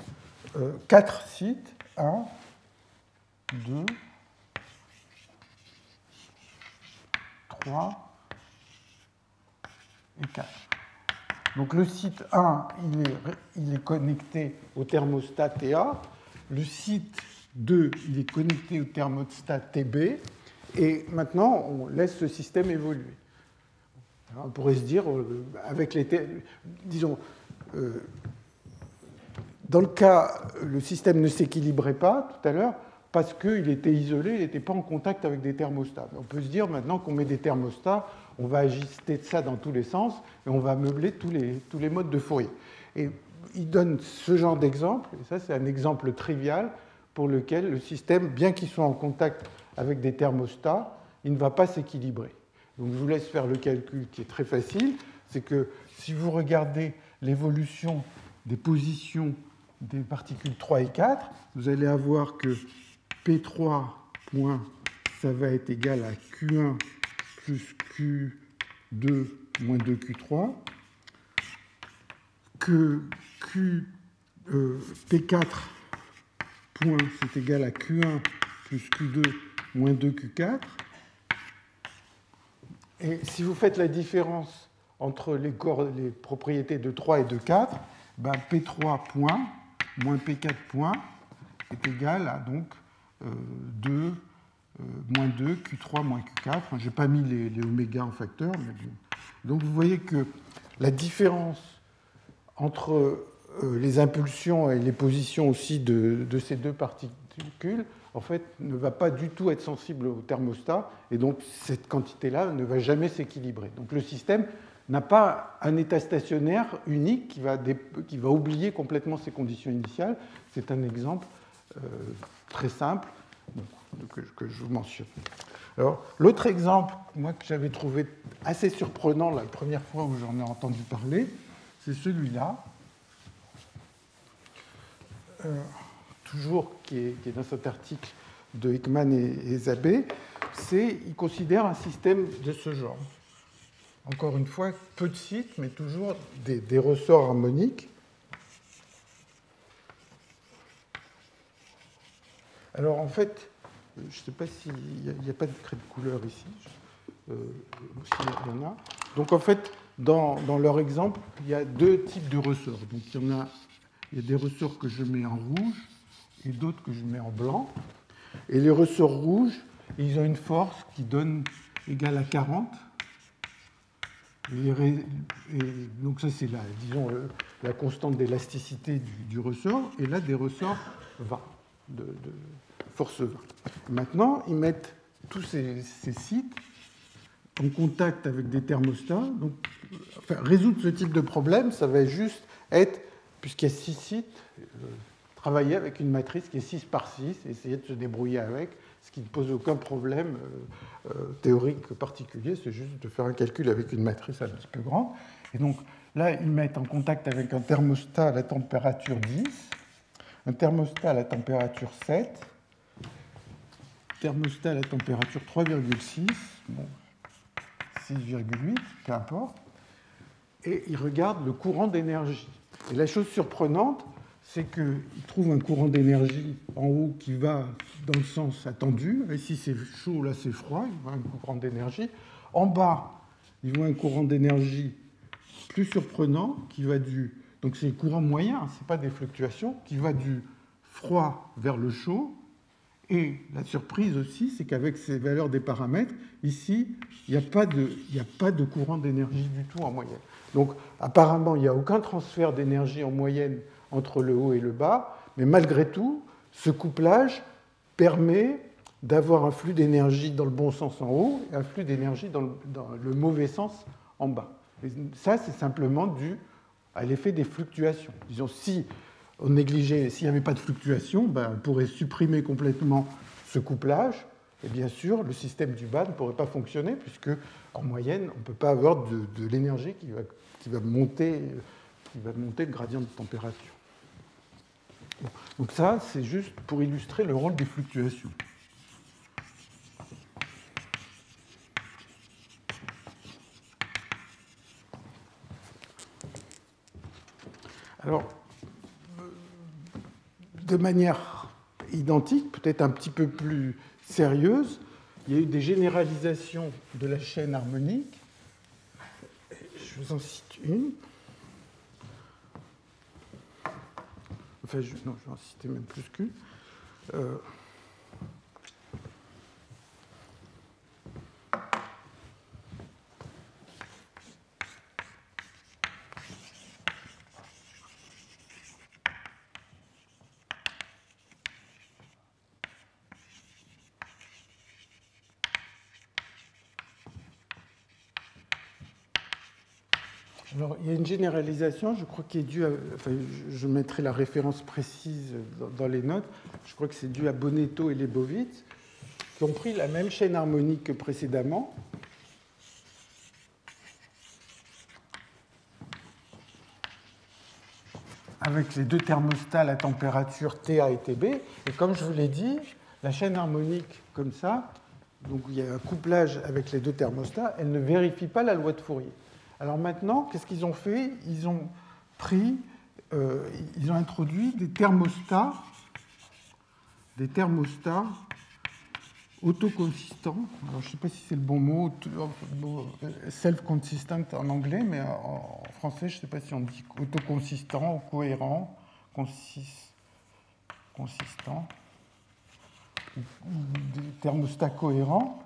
euh, quatre sites, 1, 2, 3 et 4. Donc le site 1, il est, il est connecté au thermostat TA, le site 2, il est connecté au thermostat TB, et maintenant on laisse ce système évoluer. On pourrait se dire, euh, avec les. Disons, euh, dans le cas, le système ne s'équilibrait pas tout à l'heure parce qu'il était isolé, il n'était pas en contact avec des thermostats. On peut se dire maintenant qu'on met des thermostats, on va ajuster ça dans tous les sens et on va meubler tous les, tous les modes de Fourier. Et il donne ce genre d'exemple, et ça c'est un exemple trivial pour lequel le système, bien qu'il soit en contact avec des thermostats, il ne va pas s'équilibrer. Donc je vous laisse faire le calcul qui est très facile. C'est que si vous regardez l'évolution des positions des particules 3 et 4, vous allez avoir que P3 point, ça va être égal à Q1 plus Q2 moins 2Q3, que Q, euh, P4 point, c'est égal à Q1 plus Q2 moins 2Q4, et si vous faites la différence entre les, les propriétés de 3 et de 4, ben P3 point moins P4 point, est égal à donc 2, euh, moins 2, Q3 moins Q4. Je n'ai pas mis les, les, oméga en facteur. Donc vous voyez que la différence entre les impulsions et les positions aussi de, de ces deux particules en fait, ne va pas du tout être sensible au thermostat, et donc cette quantité-là ne va jamais s'équilibrer. Donc le système n'a pas un état stationnaire unique qui va, qui va, oublier complètement ses conditions initiales. C'est un exemple euh, très simple que, je vous mentionne. Alors, l'autre exemple, moi, que j'avais trouvé assez surprenant la première fois où j'en ai entendu parler, c'est celui-là. Euh, toujours qui est, dans cet article de Hickman et, Zabé, c'est il considère un système de ce genre. Encore une fois, peu de sites, mais toujours des, ressorts harmoniques. Alors en fait, je ne sais pas s'il n'y a, pas de craie de couleur ici, euh, y en a. Donc en fait, dans, dans, leur exemple, il y a deux types de ressorts. Donc il y en a, il y a des ressorts que je mets en rouge et d'autres que je mets en blanc. Et les ressorts rouges, ils ont une force qui donne égale à 40. Et, donc ça, c'est la, disons, la constante d'élasticité du, ressort. Et là, des ressorts 20, de, force 20. Maintenant, ils mettent tous ces, sites en contact avec des thermostats. Donc, résoudre ce type de problème, ça va juste être, puisqu'il y a six sites, euh, travailler avec une matrice qui est 6 par 6 et essayer de se débrouiller avec, ce qui ne pose aucun problème euh, euh, théorique particulier, c'est juste de faire un calcul avec une matrice un petit peu grande. Et donc là, ils mettent en contact avec un thermostat à la température 10, un thermostat à la température 7, thermostat à la température 3,6, bon, 6,8, peu importe, et ils regardent le courant d'énergie. Et la chose surprenante, c'est qu'il trouve un courant d'énergie en haut qui va dans le sens attendu. Si c'est chaud, là c'est froid, il voit un courant d'énergie. En bas, il voit un courant d'énergie plus surprenant qui va du. Donc c'est le courant moyen, ce n'est pas des fluctuations, qui va du froid vers le chaud. Et la surprise aussi, c'est qu'avec ces valeurs des paramètres, ici, il n'y a, a pas de courant d'énergie du tout en moyenne. Donc apparemment, il n'y a aucun transfert d'énergie en moyenne entre le haut et le bas, mais malgré tout, ce couplage permet d'avoir un flux d'énergie dans le bon sens en haut et un flux d'énergie dans, le mauvais sens en bas. Et ça, c'est simplement dû à l'effet des fluctuations. Disons, si on négligeait, s'il n'y avait pas de fluctuation, ben, on pourrait supprimer complètement ce couplage, et bien sûr, le système du bas ne pourrait pas fonctionner, puisque en moyenne, on ne peut pas avoir de, l'énergie qui, va monter, qui va monter le gradient de température. Donc ça, c'est juste pour illustrer le rôle des fluctuations. Alors, de manière identique, peut-être un petit peu plus sérieuse, il y a eu des généralisations de la chaîne harmonique. Je vous en cite une. Enfin, je, non, en citer même plus qu'une. Euh, il y a une généralisation, je crois, qui est à. Enfin, je mettrai la référence précise dans les notes. Je crois que c'est dû à Bonetto et Lebovitz, qui ont pris la même chaîne harmonique que précédemment. Avec les deux thermostats, la température TA et TB. Et comme je vous l'ai dit, la chaîne harmonique comme ça, donc il y a un couplage avec les deux thermostats, elle ne vérifie pas la loi de Fourier. Alors maintenant, qu'est-ce qu'ils ont fait? Ils ont pris, euh, ils ont introduit des thermostats, des thermostats autoconsistants. Je ne sais pas si c'est le bon mot, self-consistent en anglais, mais en français, je ne sais pas si on dit autoconsistant ou cohérent, consistant ou des thermostats cohérents.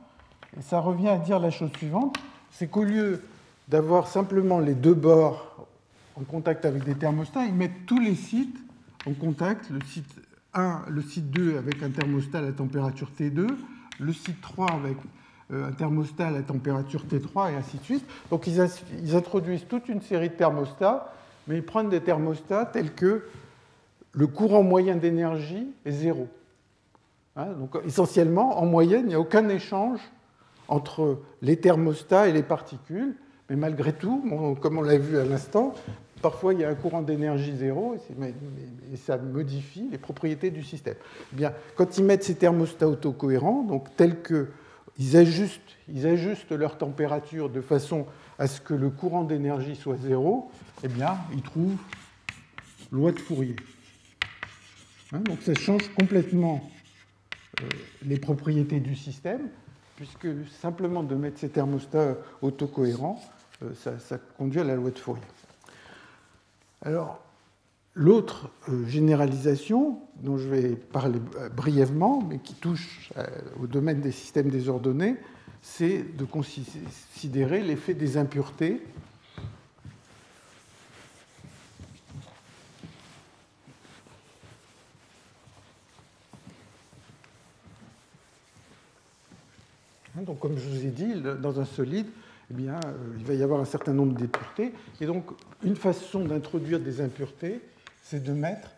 Et ça revient à dire la chose suivante, c'est qu'au lieu d'avoir simplement les deux bords en contact avec des thermostats, ils mettent tous les sites en contact, le site 1, le site 2 avec un thermostat à température T2, le site 3 avec euh, un thermostat à température T3 et ainsi de suite. Donc ils, ils introduisent toute une série de thermostats, mais ils prennent des thermostats tels que le courant moyen d'énergie est zéro. Hein, donc essentiellement, en moyenne, il n'y a aucun échange entre les thermostats et les particules, mais malgré tout, comme on l'a vu à l'instant, parfois il y a un courant d'énergie zéro et, ça modifie les propriétés du système. Eh bien, quand ils mettent ces thermostats autocohérents, donc tels qu'ils ajustent, ils ajustent leur température de façon à ce que le courant d'énergie soit zéro, eh bien, ils trouvent loi de Fourier. Hein, donc ça change complètement euh, les propriétés du système, puisque simplement de mettre ces thermostats autocohérents, euh, ça, conduit à la loi de Fourier. Alors, l'autre euh, généralisation dont je vais parler brièvement, mais qui touche au domaine des systèmes désordonnés, c'est de considérer l'effet des impuretés Hein, donc, comme je vous ai dit, dans un solide, eh euh, il va y avoir un certain nombre d'impuretés. Et donc, une façon d'introduire des impuretés, c'est de mettre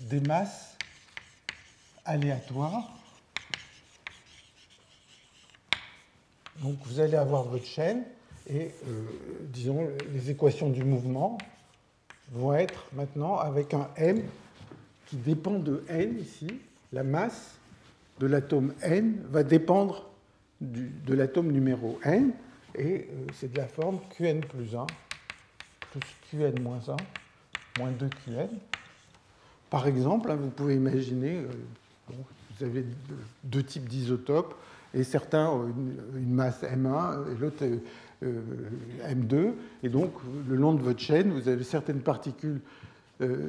des masses aléatoires. Donc, vous allez avoir votre chaîne et, euh, disons, les équations du mouvement vont être maintenant avec un m qui dépend de n ici. La masse de l'atome n va dépendre de l'atome numéro n, et euh, c'est de la forme Qn plus 1 plus Qn moins 1 moins 2Qn. Par exemple, hein, vous pouvez imaginer, euh, vous avez deux types d'isotopes, et certains ont une, masse M1 et l'autre euh, M2, et donc le long de votre chaîne, vous avez certaines particules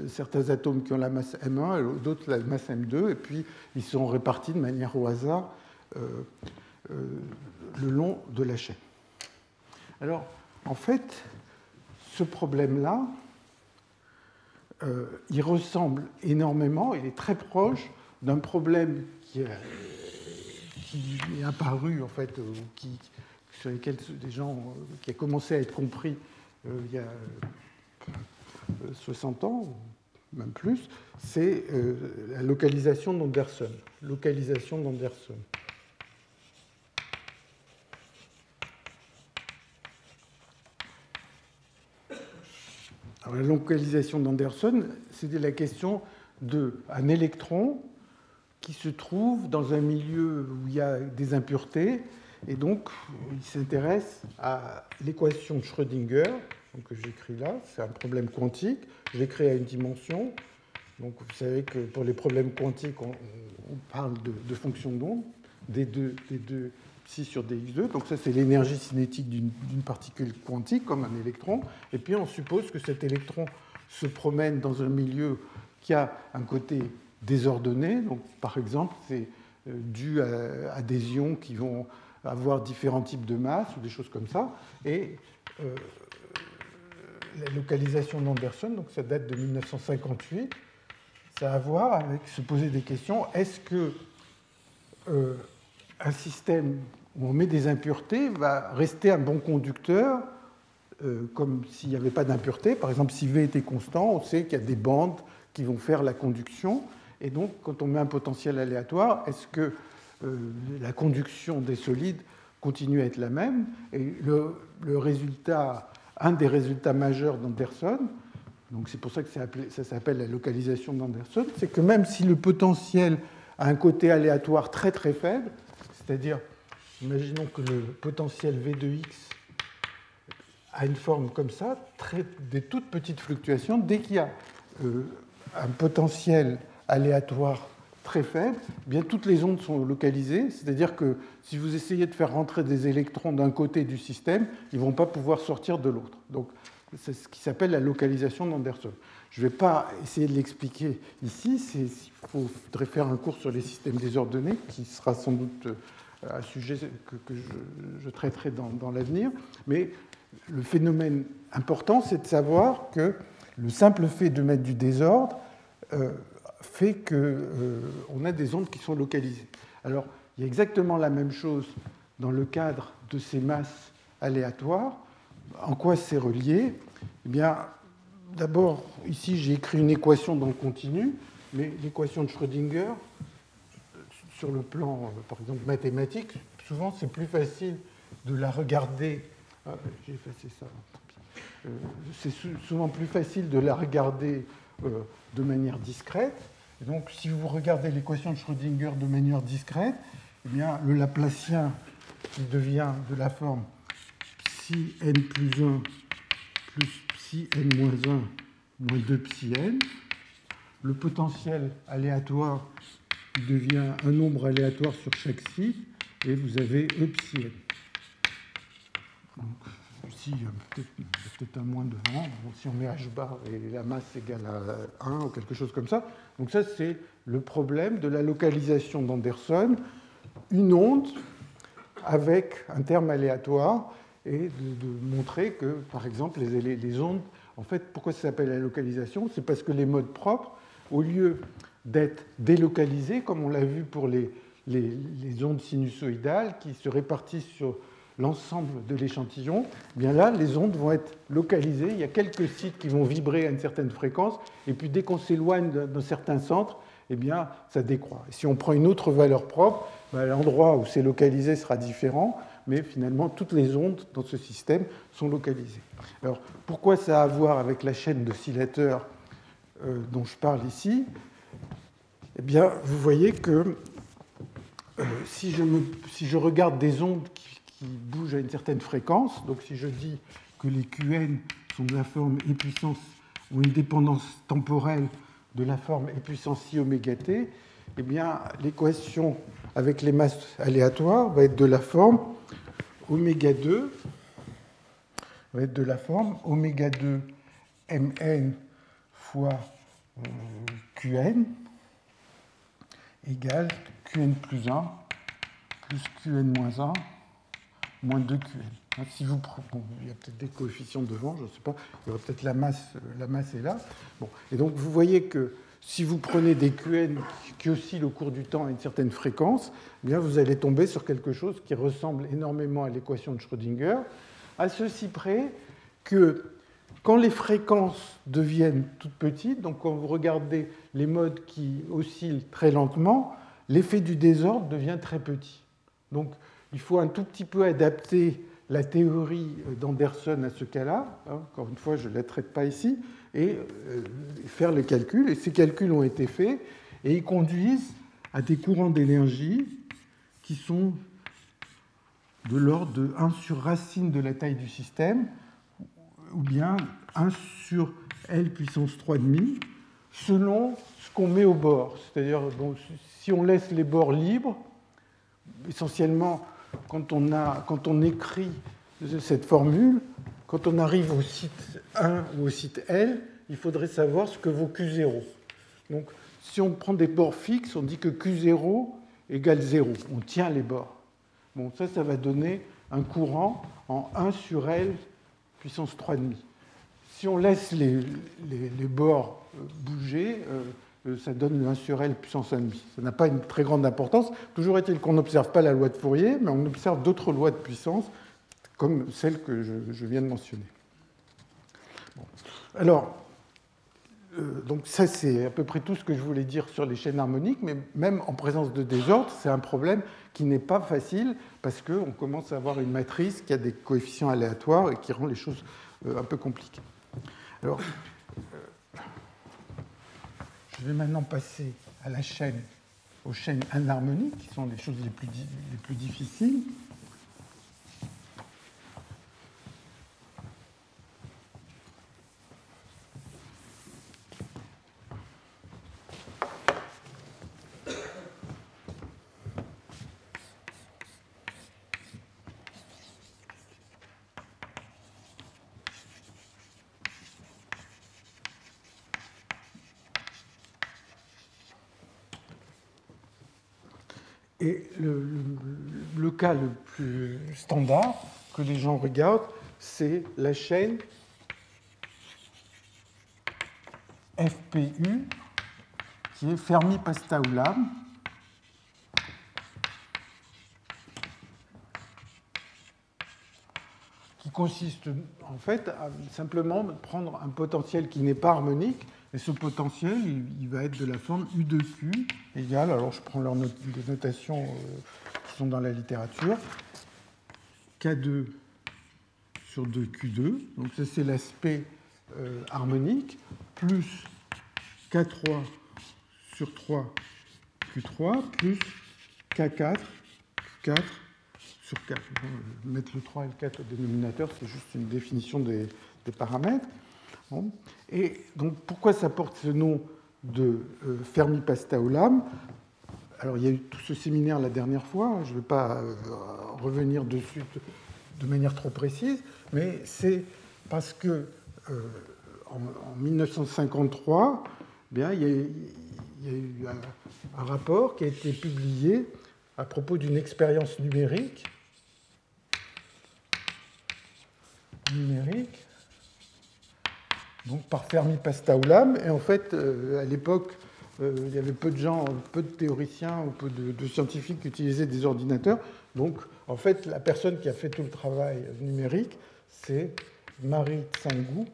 certains atomes qui ont la masse M1 et d'autres la masse M2, et puis ils sont répartis de manière au hasard le long de la chaîne. Alors, en fait, ce problème-là, euh, il ressemble énormément, il est très proche d'un problème qui, est apparu, en fait, euh, sur lequel des gens, qui a commencé à être compris il y a 60 ans, même plus, c'est la localisation d'Anderson. Localisation d'Anderson. La localisation d'Anderson, c'était la question d'un électron qui se trouve dans un milieu où il y a des impuretés, et donc il s'intéresse à l'équation de Schrödinger, que j'écris là, c'est un problème quantique, j'ai créé à une dimension. Donc vous savez que pour les problèmes quantiques, on, parle de, fonctions d'onde, des deux psi sur dx2. Donc ça, c'est l'énergie cinétique d'une particule quantique, comme un électron. Et puis on suppose que cet électron se promène dans un milieu qui a un côté désordonné. Donc par exemple, c'est euh, dû à, des ions qui vont avoir différents types de masses ou des choses comme ça. Et euh, la localisation d'Anderson, donc ça date de 1958, ça a à voir avec se poser des questions. Est-ce que euh, un système où on met des impuretés va rester un bon conducteur, euh, comme s'il n'y avait pas d'impureté. Par exemple, si V était constant, on sait qu'il y a des bandes qui vont faire la conduction. Et donc, quand on met un potentiel aléatoire, est-ce que euh, la conduction des solides continue à être la même? Et le, résultat, un des résultats majeurs d'Anderson, donc c'est pour ça que ça s'appelle la localisation d'Anderson, c'est que même si le potentiel a un côté aléatoire très très faible, c'est-à-dire, imaginons que le potentiel V de x a une forme comme ça, des toutes petites fluctuations. Dès qu'il y a euh, un potentiel aléatoire très faible, eh bien toutes les ondes sont localisées. C'est-à-dire que si vous essayez de faire rentrer des électrons d'un côté du système, ils ne vont pas pouvoir sortir de l'autre. Donc C'est ce qui s'appelle la localisation d'Anderson. Je ne vais pas essayer de l'expliquer ici. Il faudrait faire un cours sur les systèmes désordonnés, qui sera sans doute euh, un sujet que, je, traiterai dans, l'avenir. Mais le phénomène important, c'est de savoir que le simple fait de mettre du désordre euh, fait qu'on euh, a des ondes qui sont localisées. Alors, il y a exactement la même chose dans le cadre de ces masses aléatoires. En quoi c'est relié? Eh bien, d'abord, ici, j'ai écrit une équation dans le continu, mais l'équation de Schrödinger, sur le plan, euh, par exemple, mathématique, souvent, c'est plus facile de la regarder. Ah, j'ai effacé ça. Euh, c'est souvent plus facile de la regarder euh, de manière discrète. donc, si vous regardez l'équation de Schrödinger de manière discrète, eh bien, le Laplacien qui devient de la forme psi n plus 1 plus psi n moins 1 moins 2 psi n. Le potentiel aléatoire devient un nombre aléatoire sur chaque site et vous avez E psi n. Donc, ici, a peut-être un moins devant. si on met h bar et la masse égale à 1 ou quelque chose comme ça. Donc ça, c'est le problème de la localisation d'Anderson. Une onde avec un terme aléatoire et de, montrer que, par exemple, les, ondes, en fait, pourquoi ça s'appelle la localisation? C'est parce que les modes propres, au lieu d'être délocalisés, comme on l'a vu pour les, les, ondes sinusoïdales qui se répartissent sur l'ensemble de l'échantillon, eh bien là, les ondes vont être localisées. Il y a quelques sites qui vont vibrer à une certaine fréquence, et puis dès qu'on s'éloigne d'un certain centre, eh bien, ça décroît. si on prend une autre valeur propre, ben, l'endroit où c'est localisé sera différent mais finalement toutes les ondes dans ce système sont localisées. Alors pourquoi ça a à voir avec la chaîne d'oscillateurs euh, dont je parle ici? Eh bien, vous voyez que euh, si, je regarde des ondes qui, bougent à une certaine fréquence, donc si je dis que les Qn sont de la forme E puissance ou une dépendance temporelle de la forme E puissance i oméga t, eh bien l'équation avec les masses aléatoires va être de la forme oméga 2 va être de la forme oméga 2 mn fois euh, qn égale qn plus 1 plus qn moins 1 moins 2qn. Hein, si vous, il y a peut-être des coefficients devant, je ne sais pas, il y aura peut-être la masse, euh, la masse est là. Bon. Et donc vous voyez que si vous prenez des QN qui oscillent au cours du temps à une certaine fréquence, eh bien vous allez tomber sur quelque chose qui ressemble énormément à l'équation de Schrödinger, à ceci près que quand les fréquences deviennent toutes petites, donc quand vous regardez les modes qui oscillent très lentement, l'effet du désordre devient très petit. Donc il faut un tout petit peu adapter la théorie d'Anderson à ce cas-là. Hein, encore une fois, je ne la traite pas ici, et euh, faire les calculs. Et ces calculs ont été faits et ils conduisent à des courants d'énergie qui sont de l'ordre de 1 sur racine de la taille du système, ou bien 1 sur L puissance 3,5, selon ce qu'on met au bord. C'est-à-dire, bon, si on laisse les bords libres, essentiellement, quand on, a, quand on écrit cette formule, quand on arrive au site 1 ou au site L, il faudrait savoir ce que vaut Q0. Donc, si on prend des bords fixes, on dit que Q0 égale 0. On tient les bords. Bon, ça, ça va donner un courant en 1 sur L puissance 3,5. Si on laisse les, les, bords euh, bouger, euh, euh, ça donne 1 sur L puissance 1,5. Ça n'a pas une très grande importance. Toujours est-il qu'on n'observe pas la loi de Fourier, mais on observe d'autres lois de puissance comme celle que je, viens de mentionner. Alors, euh, donc ça c'est à peu près tout ce que je voulais dire sur les chaînes harmoniques, mais même en présence de désordre, c'est un problème qui n'est pas facile parce qu'on commence à avoir une matrice qui a des coefficients aléatoires et qui rend les choses euh, un peu compliquées. Alors, euh, je vais maintenant passer à la chaîne, aux chaînes anharmoniques, qui sont les choses les plus, les plus difficiles. Cas le plus standard que les gens regardent, c'est la chaîne FPU, qui est Fermi-Pastaoulam. qui consiste en fait à simplement prendre un potentiel qui n'est pas harmonique, et ce potentiel, il, va être de la forme U de Q égale, alors je prends euh, qui sont dans la littérature, K2 sur 2Q2, donc ça c'est l'aspect euh, harmonique, plus K3 sur 3Q3, plus K4, Q4 sur 4. Mettre le 3 et le 4 au dénominateur, c'est juste une définition des, des paramètres. Et donc, pourquoi ça porte ce nom de euh, Fermi-Pastaolam? Alors, il y a eu tout ce séminaire la dernière fois, je ne vais pas euh, revenir dessus de manière trop précise, mais c'est parce que euh, en, 1953, bien, il, y a, eu un, rapport qui a été publié à propos d'une expérience numérique. Numérique. Donc par Fermi Pastaoulam. Et en fait, euh, à l'époque, euh, il y avait peu de gens, peu de théoriciens ou peu de, scientifiques qui utilisaient des ordinateurs. Donc, en fait, la personne qui a fait tout le travail numérique, c'est Marie Tsangou.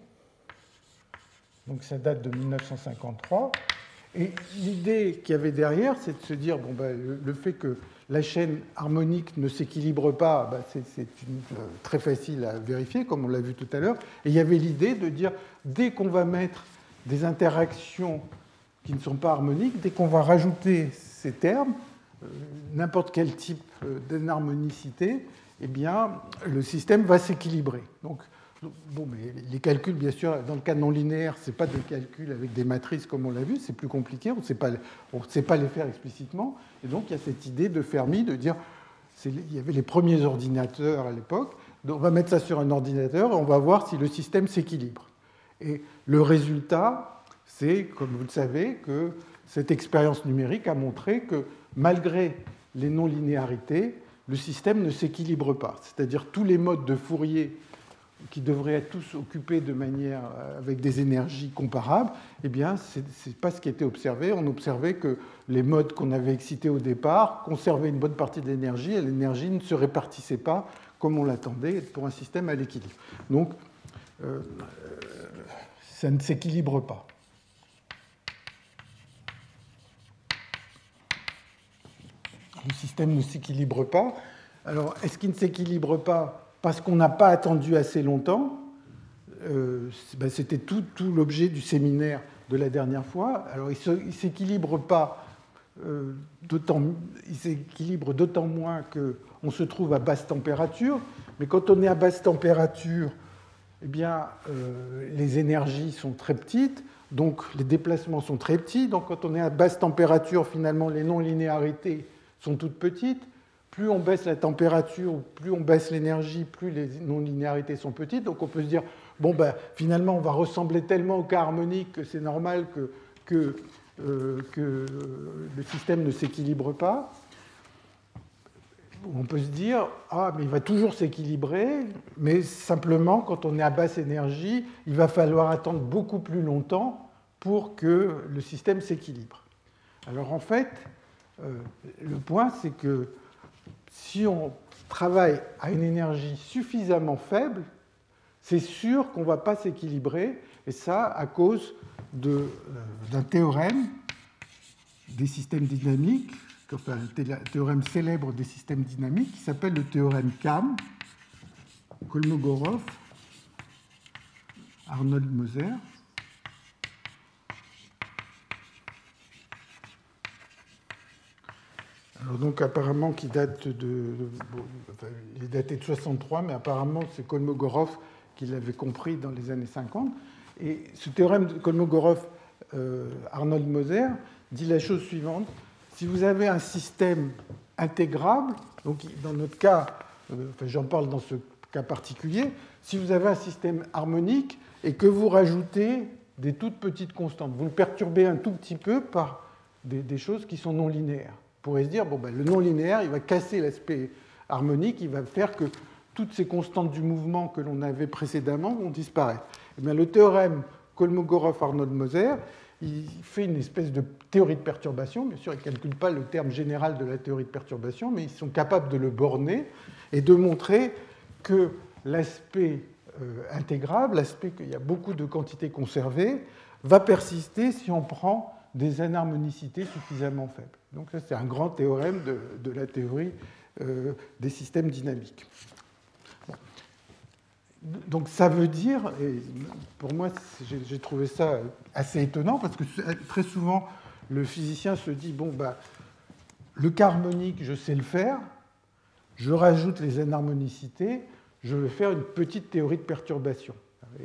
Donc, ça date de 1953. Et l'idée qu'il y avait derrière, c'est de se dire, bon, ben, le fait que la chaîne harmonique ne s'équilibre pas, bah, c'est euh, très facile à vérifier, comme on l'a vu tout à l'heure. Et il y avait l'idée de dire, dès qu'on va mettre des interactions qui ne sont pas harmoniques, dès qu'on va rajouter ces termes, euh, n'importe quel type euh, d'inharmonicité, eh bien, le système va s'équilibrer. Donc, Bon, mais les calculs, bien sûr, dans le cas non linéaire, ce n'est pas des calculs avec des matrices comme on l'a vu, c'est plus compliqué, on ne sait pas les faire explicitement. Et donc, il y a cette idée de Fermi de dire, il y avait les premiers ordinateurs à l'époque, on va mettre ça sur un ordinateur et on va voir si le système s'équilibre. Et le résultat, c'est, comme vous le savez, que cette expérience numérique a montré que malgré les non-linéarités, le système ne s'équilibre pas. C'est-à-dire tous les modes de Fourier qui devraient être tous occupés de manière euh, avec des énergies comparables, eh bien, ce n'est pas ce qui était observé. On observait que les modes qu'on avait excités au départ conservaient une bonne partie de l'énergie et l'énergie ne se répartissait pas comme on l'attendait pour un système à l'équilibre. Donc, euh, ça ne s'équilibre pas. Le système ne s'équilibre pas. Alors, est-ce qu'il ne s'équilibre pas parce qu'on n'a pas attendu assez longtemps? Euh, ben, c'était tout, l'objet du séminaire de la dernière fois. Alors, il ne s'équilibre pas euh, d'autant, il s'équilibre d'autant moins qu'on se trouve à basse température. Mais quand on est à basse température, eh bien, euh, les énergies sont très petites, donc les déplacements sont très petits. Donc, quand on est à basse température, finalement, les non-linéarités sont toutes petites plus on baisse la température, plus on baisse l'énergie, plus les non-linéarités sont petites. Donc on peut se dire, bon, ben, finalement, on va ressembler tellement au cas harmonique que c'est normal que, que, euh, que, le système ne s'équilibre pas. On peut se dire, ah, mais il va toujours s'équilibrer, mais simplement, quand on est à basse énergie, il va falloir attendre beaucoup plus longtemps pour que le système s'équilibre. Alors en fait, le point, c'est que si on travaille à une énergie suffisamment faible, c'est sûr qu'on ne va pas s'équilibrer, et ça à cause euh, d'un théorème des systèmes dynamiques, enfin un théorème célèbre des systèmes dynamiques qui s'appelle le théorème CAM, Kolmogorov, Arnold Moser. Donc apparemment qui date de, il est daté de 63, mais apparemment c'est Kolmogorov qui l'avait compris dans les années 50. Et ce théorème de Kolmogorov, euh, Arnold Moser, dit la chose suivante si vous avez un système intégrable, donc dans notre cas, euh, j'en parle dans ce cas particulier, si vous avez un système harmonique et que vous rajoutez des toutes petites constantes, vous le perturbez un tout petit peu par des choses qui sont non linéaires pourrait se dire, bon, ben, le non linéaire, il va casser l'aspect harmonique, il va faire que toutes ces constantes du mouvement que l'on avait précédemment vont disparaître. Et eh le théorème Kolmogorov-Arnold-Moser, il fait une espèce de théorie de perturbation. Bien sûr, il ne calcule pas le terme général de la théorie de perturbation, mais ils sont capables de le borner et de montrer que l'aspect euh, intégrable, l'aspect qu'il y a beaucoup de quantités conservées, va persister si on prend des anharmonicités suffisamment faibles. Donc ça, c'est un grand théorème de, la théorie euh, des systèmes dynamiques. Donc ça veut dire, et pour moi j'ai trouvé ça assez étonnant, parce que très souvent le physicien se dit, bon, bah, le cas harmonique, je sais le faire, je rajoute les anharmonicités, je vais faire une petite théorie de perturbation.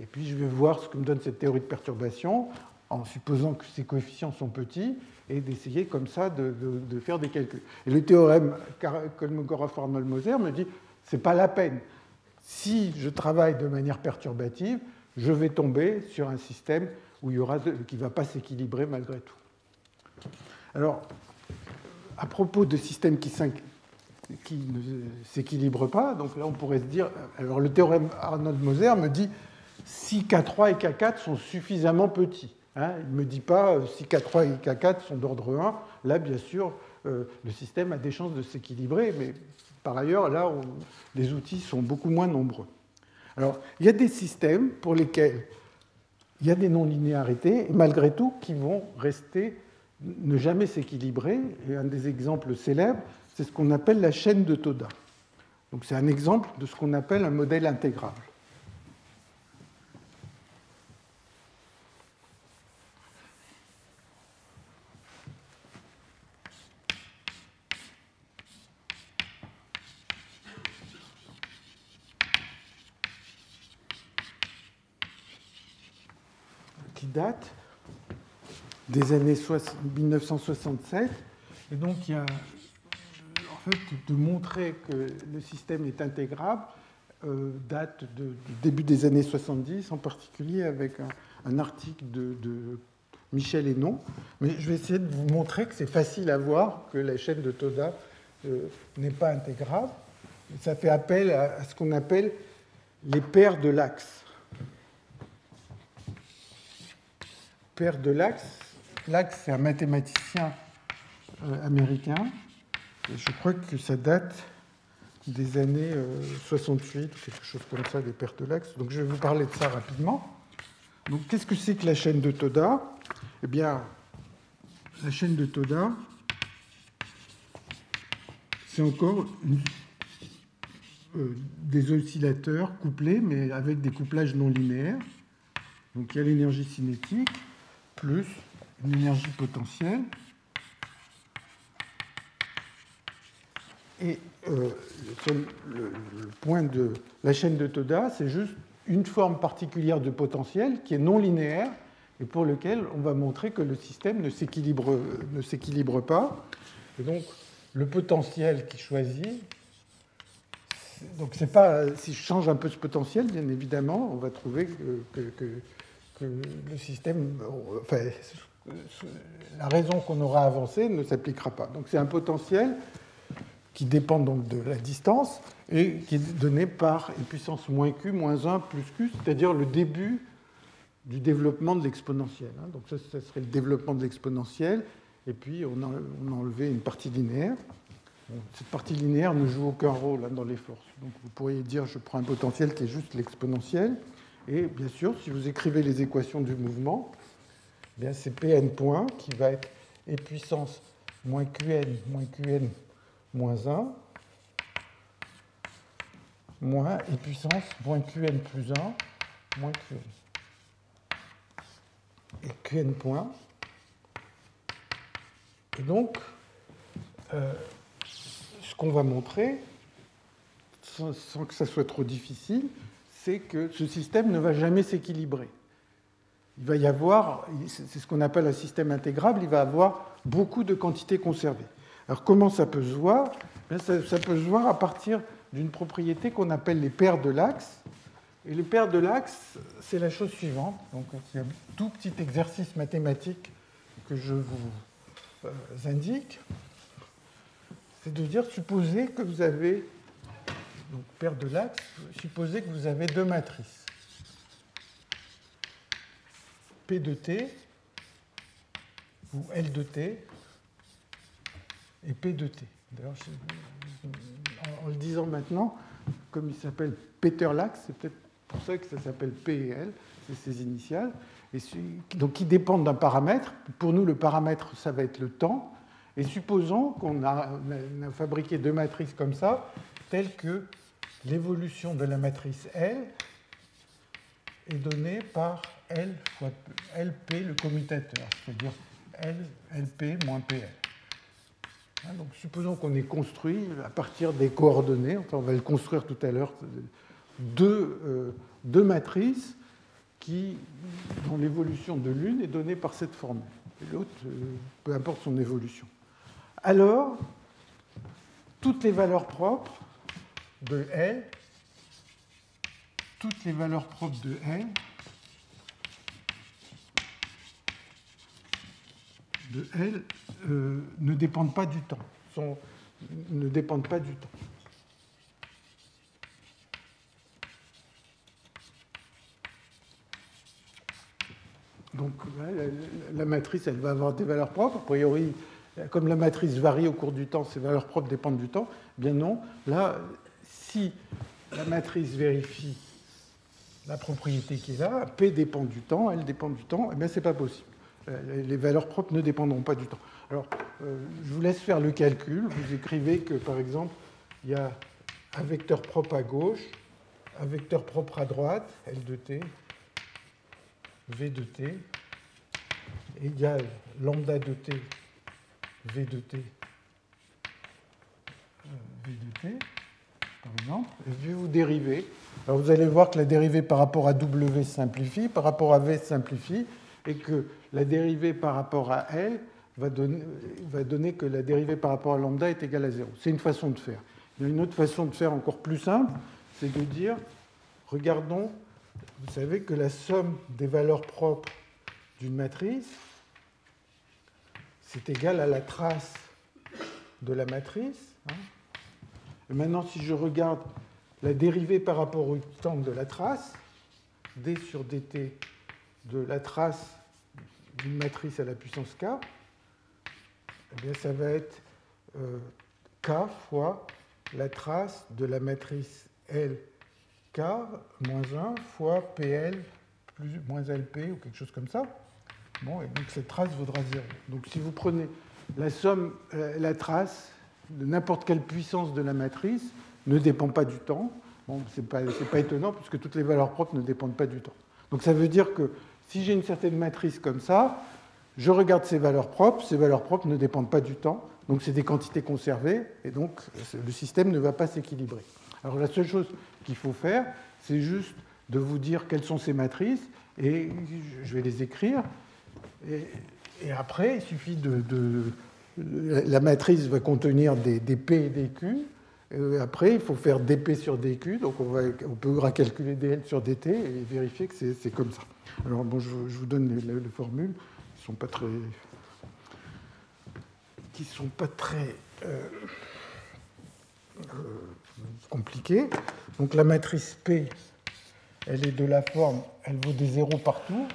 Et puis je vais voir ce que me donne cette théorie de perturbation en supposant que ces coefficients sont petits et d'essayer comme ça de, faire des calculs. Et le théorème Kolmogorov-Arnold-Moser me dit c'est pas la peine. Si je travaille de manière perturbative, je vais tomber sur un système où il y aura qui ne va pas s'équilibrer malgré tout. Alors, à propos de systèmes qui, qui ne s'équilibrent pas, donc là on pourrait se dire, alors le théorème Arnold-Moser me dit si K3 et K4 sont suffisamment petits. Hein, il ne me dit pas euh, si K3 et K4 sont d'ordre 1. Là, bien sûr, euh, le système a des chances de s'équilibrer, mais par ailleurs, là, les outils sont beaucoup moins nombreux. Alors, il y a des systèmes pour lesquels il y a des non-linéarités, et malgré tout, qui vont rester, ne jamais s'équilibrer. Et un des exemples célèbres, c'est ce qu'on appelle la chaîne de Toda. Donc, c'est un exemple de ce qu'on appelle un modèle intégrable. Date des années 1967. Et donc, il y a en fait de montrer que le système est intégrable euh, date du début des années 70, en particulier avec un, article de, Michel Hénon. Mais je vais essayer de vous montrer que c'est facile à voir que la chaîne de Toda euh, n'est pas intégrable. Ça fait appel à ce qu'on appelle les paires de l'axe. Père de Lax. Lax, c'est un mathématicien euh, américain. Je crois que ça date des années 68 euh, quelque chose comme ça, des paires de Lax. Donc je vais vous parler de ça rapidement. Donc qu'est-ce que c'est que la chaîne de Toda? Eh bien, la chaîne de Toda, c'est encore euh, des oscillateurs couplés, mais avec des couplages non linéaires. Donc il y a l'énergie cinétique, plus une énergie potentielle. Et euh, le, point de la chaîne de Toda, c'est juste une forme particulière de potentiel qui est non linéaire et pour lequel on va montrer que le système ne s'équilibre, pas. Et donc, le potentiel qui choisit, donc c'est pas, si je change un peu ce potentiel, bien évidemment, on va trouver que le système, enfin, la raison qu'on aura avancée ne s'appliquera pas. Donc c'est un potentiel qui dépend donc de la distance et qui est donné par une puissance moins q moins 1 plus q, c'est-à-dire le début du développement de l'exponentiel. Hein. Donc ça, serait le développement de l'exponentiel, et puis on a, on a, enlevé une partie linéaire. cette partie linéaire ne joue aucun rôle hein, dans les forces. Donc vous pourriez dire je prends un potentiel qui est juste l'exponentiel. Et bien sûr, si vous écrivez les équations du mouvement, eh c'est Pn point qui va être e puissance moins Qn moins Qn moins 1 moins e puissance moins Qn plus 1 moins Qn. Et Qn point. Et donc, euh, ce qu'on va montrer, sans que ça soit trop difficile, c'est que ce système ne va jamais s'équilibrer. Il va y avoir, c'est ce qu'on appelle un système intégrable, il va avoir beaucoup de quantités conservées. Alors comment ça peut se voir? Ça, peut se voir à partir d'une propriété qu'on appelle les paires de l'axe. Et les paires de l'axe, c'est la chose suivante. Donc c'est un tout petit exercice mathématique que je vous euh, indique. c'est de dire, supposez que vous avez, donc paire de l'axe, supposez que vous avez deux matrices. P de T ou L de T et P de T. en le disant maintenant, comme il s'appelle Peter Lax, c'est peut-être pour ça que ça s'appelle P et L, c'est ses initiales, et donc qui dépendent d'un paramètre. Pour nous, le paramètre, ça va être le temps. Et supposons qu'on a, fabriqué deux matrices comme ça, telles que l'évolution de la matrice L est donnée par L fois LP, le commutateur, c'est-à-dire L, LP moins PL. Hein, donc, supposons qu'on ait construit à partir des coordonnées, on va le construire tout à l'heure, deux, euh, deux, matrices qui, dont l'évolution de l'une est donnée par cette formule, et l'autre, euh, peu importe son évolution. Alors, toutes les valeurs propres de L, toutes les valeurs propres de L de L euh, ne dépendent pas du temps, ne dépendent pas du temps. Donc la, matrice, elle va avoir des valeurs propres. A priori, comme la matrice varie au cours du temps, ses valeurs propres dépendent du temps. Eh bien non. Là, si la matrice vérifie la propriété qui est là, P dépend du temps, elle dépend du temps, eh bien c'est pas possible. Euh, les valeurs propres ne dépendront pas du temps. Alors, euh, je vous laisse faire le calcul. Vous écrivez que, par exemple, il y a un vecteur propre à gauche, un vecteur propre à droite, L de t, V de t, égale lambda de t, V de t, euh, V de t, par exemple. Vous dériver. Alors, vous allez voir que la dérivée par rapport à W simplifie, par rapport à V simplifie, et que la dérivée par rapport à L va donner, va donner que la dérivée par rapport à lambda est égale à 0. C'est une façon de faire. Il y a une autre façon de faire encore plus simple, c'est de dire, regardons, vous savez que la somme des valeurs propres d'une matrice, c'est égal à la trace de la matrice. Hein. Et maintenant, si je regarde la dérivée par rapport au temps de la trace, d sur dt de la trace d'une matrice à la puissance k, eh bien, ça va être euh, k fois la trace de la matrice LK moins 1 fois PL plus, moins LP ou quelque chose comme ça. Bon, et donc cette trace vaudra 0. Donc si vous prenez la somme, euh, la trace n'importe quelle puissance de la matrice ne dépend pas du temps. Ce n'est pas, pas étonnant puisque toutes les valeurs propres ne dépendent pas du temps. Donc ça veut dire que si j'ai une certaine matrice comme ça, je regarde ces valeurs propres, ces valeurs propres ne dépendent pas du temps, donc c'est des quantités conservées, et donc le système ne va pas s'équilibrer. Alors la seule chose qu'il faut faire, c'est juste de vous dire quelles sont ces matrices, et je vais les écrire, et, après, il suffit de, La matrice va contenir des, P et des Q, après, il faut faire dp sur dq, donc on, va, on peut calculer dl sur dt et vérifier que c'est comme ça. Alors bon, je, vous donne les, formules qui sont pas très, qui sont pas très euh, euh, compliquées. Donc la matrice P, elle est de la forme, elle vaut des zéros partout,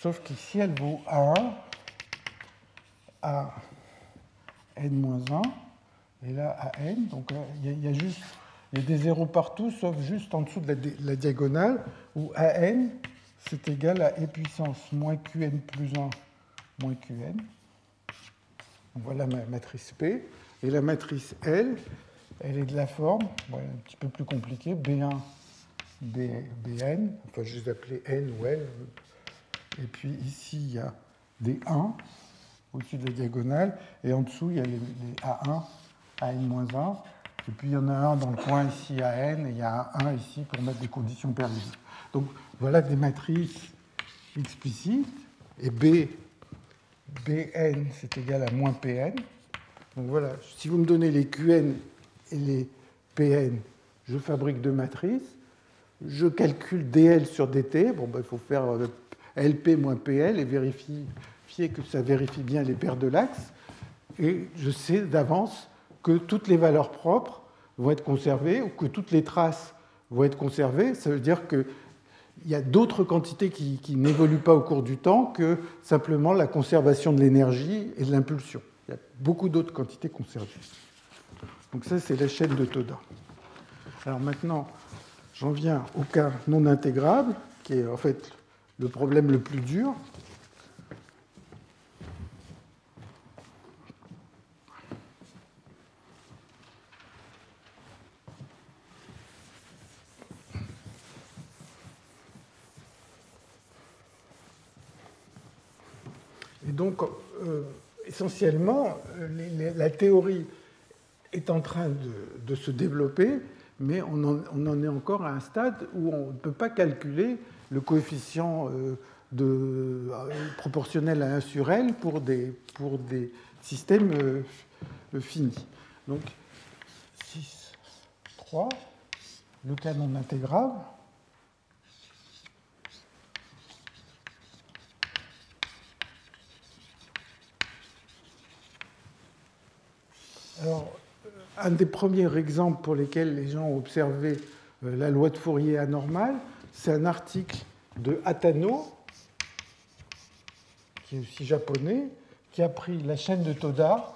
sauf qu'ici elle vaut A1 à n-1 et là à n. Donc euh, il y, a juste y a des zéros partout, sauf juste en dessous de la, diagonale, où AN c'est égal à e puissance moins qn plus 1 moins qn. voilà ma matrice P. Et la matrice L, elle est de la forme, un petit peu plus compliquée, B1, Bn, enfin je les appelais N ou L. Et puis ici, il y a des 1 au-dessus de la diagonale, et en dessous, il y a les, A1, AN-1. Et puis il y en a un dans le coin ici, AN, et il y a un 1 ici pour mettre des conditions périodiques. Donc voilà des matrices explicites, et B, Bn, c'est égal à moins Pn. Donc voilà, si vous me donnez les Qn et les Pn, je fabrique deux matrices, je calcule dl sur dt, bon, ben, il faut faire euh, lp moins pl et vérifier que ça vérifie bien les paires de l'axe, et je sais d'avance que toutes les valeurs propres vont être conservées ou que toutes les traces vont être conservées. Ça veut dire qu'il y a d'autres quantités qui, n'évoluent pas au cours du temps que simplement la conservation de l'énergie et de l'impulsion. Il y a beaucoup d'autres quantités conservées. Donc ça, c'est la chaîne de Toda. Alors maintenant, j'en viens au cas non intégrable, qui est en fait le problème le plus dur. Donc, euh, essentiellement, la théorie est en train de, se développer, mais on en, est encore à un stade où on ne peut pas calculer le coefficient euh, euh, proportionnel à 1 sur L pour des, pour des systèmes finis. Donc, 6, 3, le canon intégrable. Alors, un des premiers exemples pour lesquels les gens ont observé euh, la loi de Fourier anormale, c'est un article de Atano, qui est aussi japonais, qui a pris la chaîne de Toda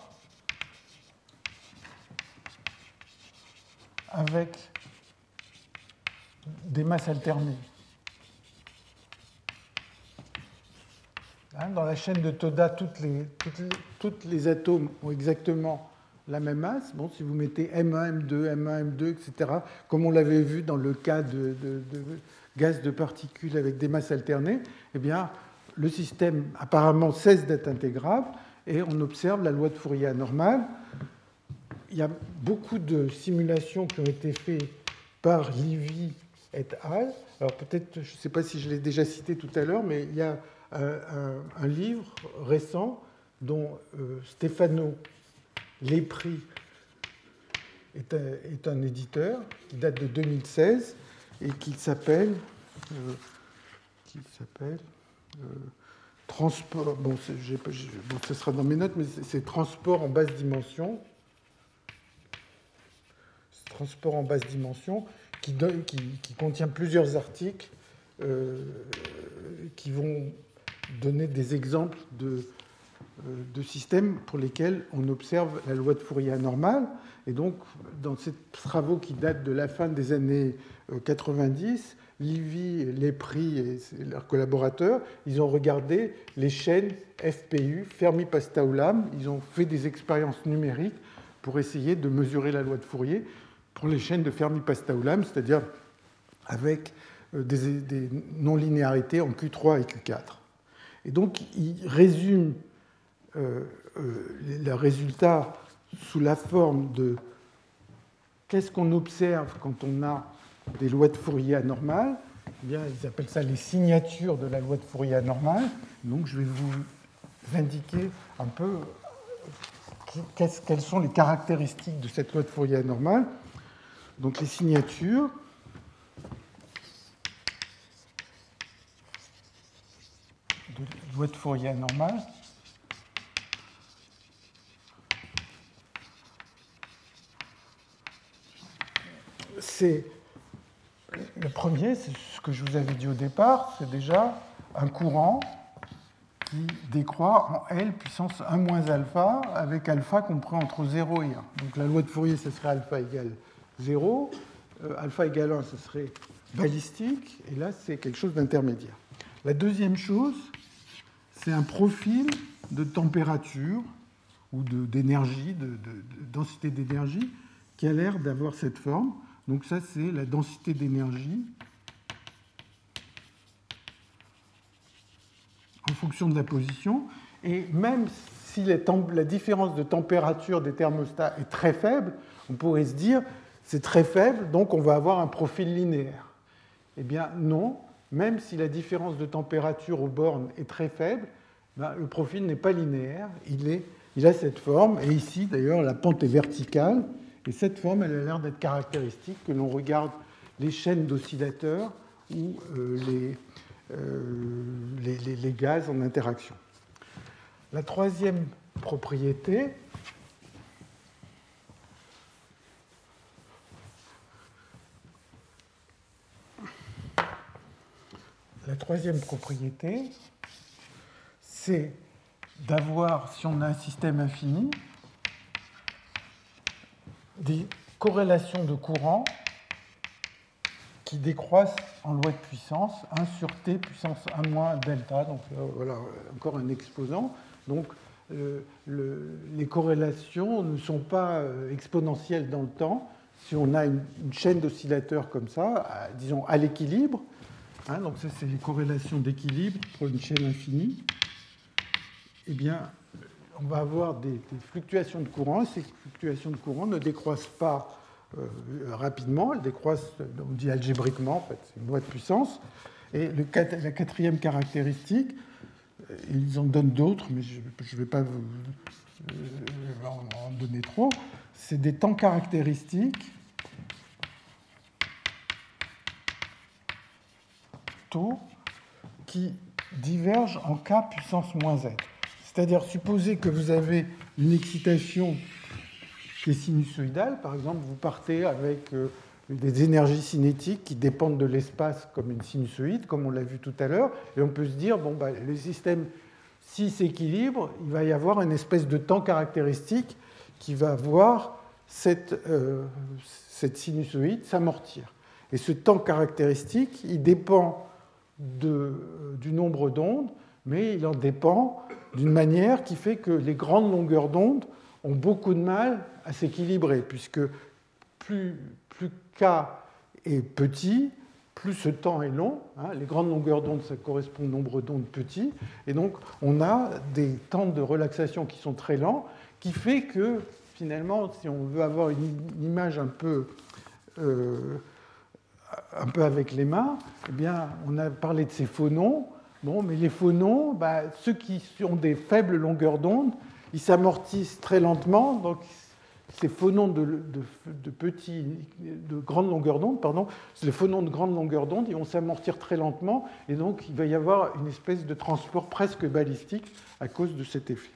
avec des masses alternées. Hein, dans la chaîne de Toda, toutes les atomes ont exactement la même masse. Bon, si vous mettez M1, M2, M1, M2, etc., comme on l'avait vu dans le cas de, gaz de particules avec des masses alternées, eh bien, le système apparemment cesse d'être intégrable et on observe la loi de Fourier anormale. Il y a beaucoup de simulations qui ont été faites par Livy et al. Alors peut-être, je ne sais pas si je l'ai déjà cité tout à l'heure, mais il y a un, livre récent dont euh, Stefano les prix est un, éditeur qui date de 2016 et qui s'appelle euh, qui s'appelle euh, transport bon, ce sera dans mes notes mais c'est transport en basse dimension. Transport en basse dimension qui, qui, contient plusieurs articles euh, qui vont donner des exemples de de systèmes pour lesquels on observe la loi de Fourier anormale. Et donc, dans ces travaux qui datent de la fin des années 90, euh, Livy, Lépris et leurs collaborateurs, ils ont regardé les chaînes FPU, Fermi-Pastaulam. Ils ont fait des expériences numériques pour essayer de mesurer la loi de Fourier pour les chaînes de Fermi-Pastaulam, c'est-à-dire avec euh, des, non-linéarités en Q3 et Q4. Et donc, ils résument euh, euh, le résultat sous la forme de qu'est-ce qu'on observe quand on a des lois de Fourier anormales eh bien, Ils appellent ça les signatures de la loi de Fourier anormale. Donc je vais vous indiquer un peu quelles sont les caractéristiques de cette loi de Fourier anormale. Donc les signatures. de loi de Fourier anormale. C'est le premier, c'est ce que je vous avais dit au départ, c'est déjà un courant qui décroît en L puissance 1 moins alpha, avec alpha compris entre 0 et 1. Donc la loi de Fourier, ce serait alpha égale 0, euh, alpha égale 1, ce serait balistique, et là, c'est quelque chose d'intermédiaire. La deuxième chose, c'est un profil de température ou d'énergie, de, de, densité d'énergie, qui a l'air d'avoir cette forme. Donc ça, c'est la densité d'énergie en fonction de la position. Et même si la différence de température des thermostats est très faible, on pourrait se dire c'est très faible, donc on va avoir un profil linéaire. Eh bien non, même si la différence de température aux bornes est très faible, ben, le profil n'est pas linéaire, il, a cette forme, et ici d'ailleurs la pente est verticale, et cette forme, elle a l'air d'être caractéristique que l'on regarde les chaînes d'oscillateurs ou euh, euh, les, les, gaz en interaction. La troisième propriété, la troisième propriété, c'est d'avoir, si on a un système infini, des corrélations de courant qui décroissent en loi de puissance, 1 sur t puissance 1 moins delta. Donc euh, voilà, encore un exposant. Donc euh, les corrélations ne sont pas euh, exponentielles dans le temps. Si on a une, chaîne d'oscillateurs comme ça, disons à l'équilibre, hein, donc ça c'est les corrélations d'équilibre pour une chaîne infinie, eh bien on va avoir des, fluctuations de courant, ces fluctuations de courant ne décroissent pas euh, rapidement, elles décroissent, on dit algébriquement, en fait, c'est une loi de puissance. Et la quatrième caractéristique, euh, ils en donnent d'autres, mais je ne vais pas vous euh, en donner trop, c'est des temps caractéristiques taux qui divergent en k puissance moins z. C'est-à-dire, supposer que vous avez une excitation qui est sinusoïdale, par exemple, vous partez avec euh, des énergies cinétiques qui dépendent de l'espace comme une sinusoïde, comme on l'a vu tout à l'heure, et on peut se dire, bon, bah, le système, s'il s'équilibre, il va y avoir une espèce de temps caractéristique qui va voir cette, euh, sinusoïde s'amortir. Et ce temps caractéristique, il dépend du nombre d'ondes, mais il en dépend d'une manière qui fait que les grandes longueurs d'onde ont beaucoup de mal à s'équilibrer, puisque plus, K est petit, plus ce temps est long. Hein. les grandes longueurs d'onde, ça correspond au nombre d'ondes petits. Et donc, on a des temps de relaxation qui sont très lents, qui fait que, finalement, si on veut avoir une, image un peu, euh, un peu avec les mains, eh bien, on a parlé de ces phonons. Bon, mais les phonons, bah, ceux qui ont des faibles longueurs d'onde, ils s'amortissent très lentement. Donc, ces phonons de, de, grande longueur d'onde, pardon, phonons de grande longueur d'onde, ils vont s'amortir très lentement, et donc il va y avoir une espèce de transport presque balistique à cause de cet effet.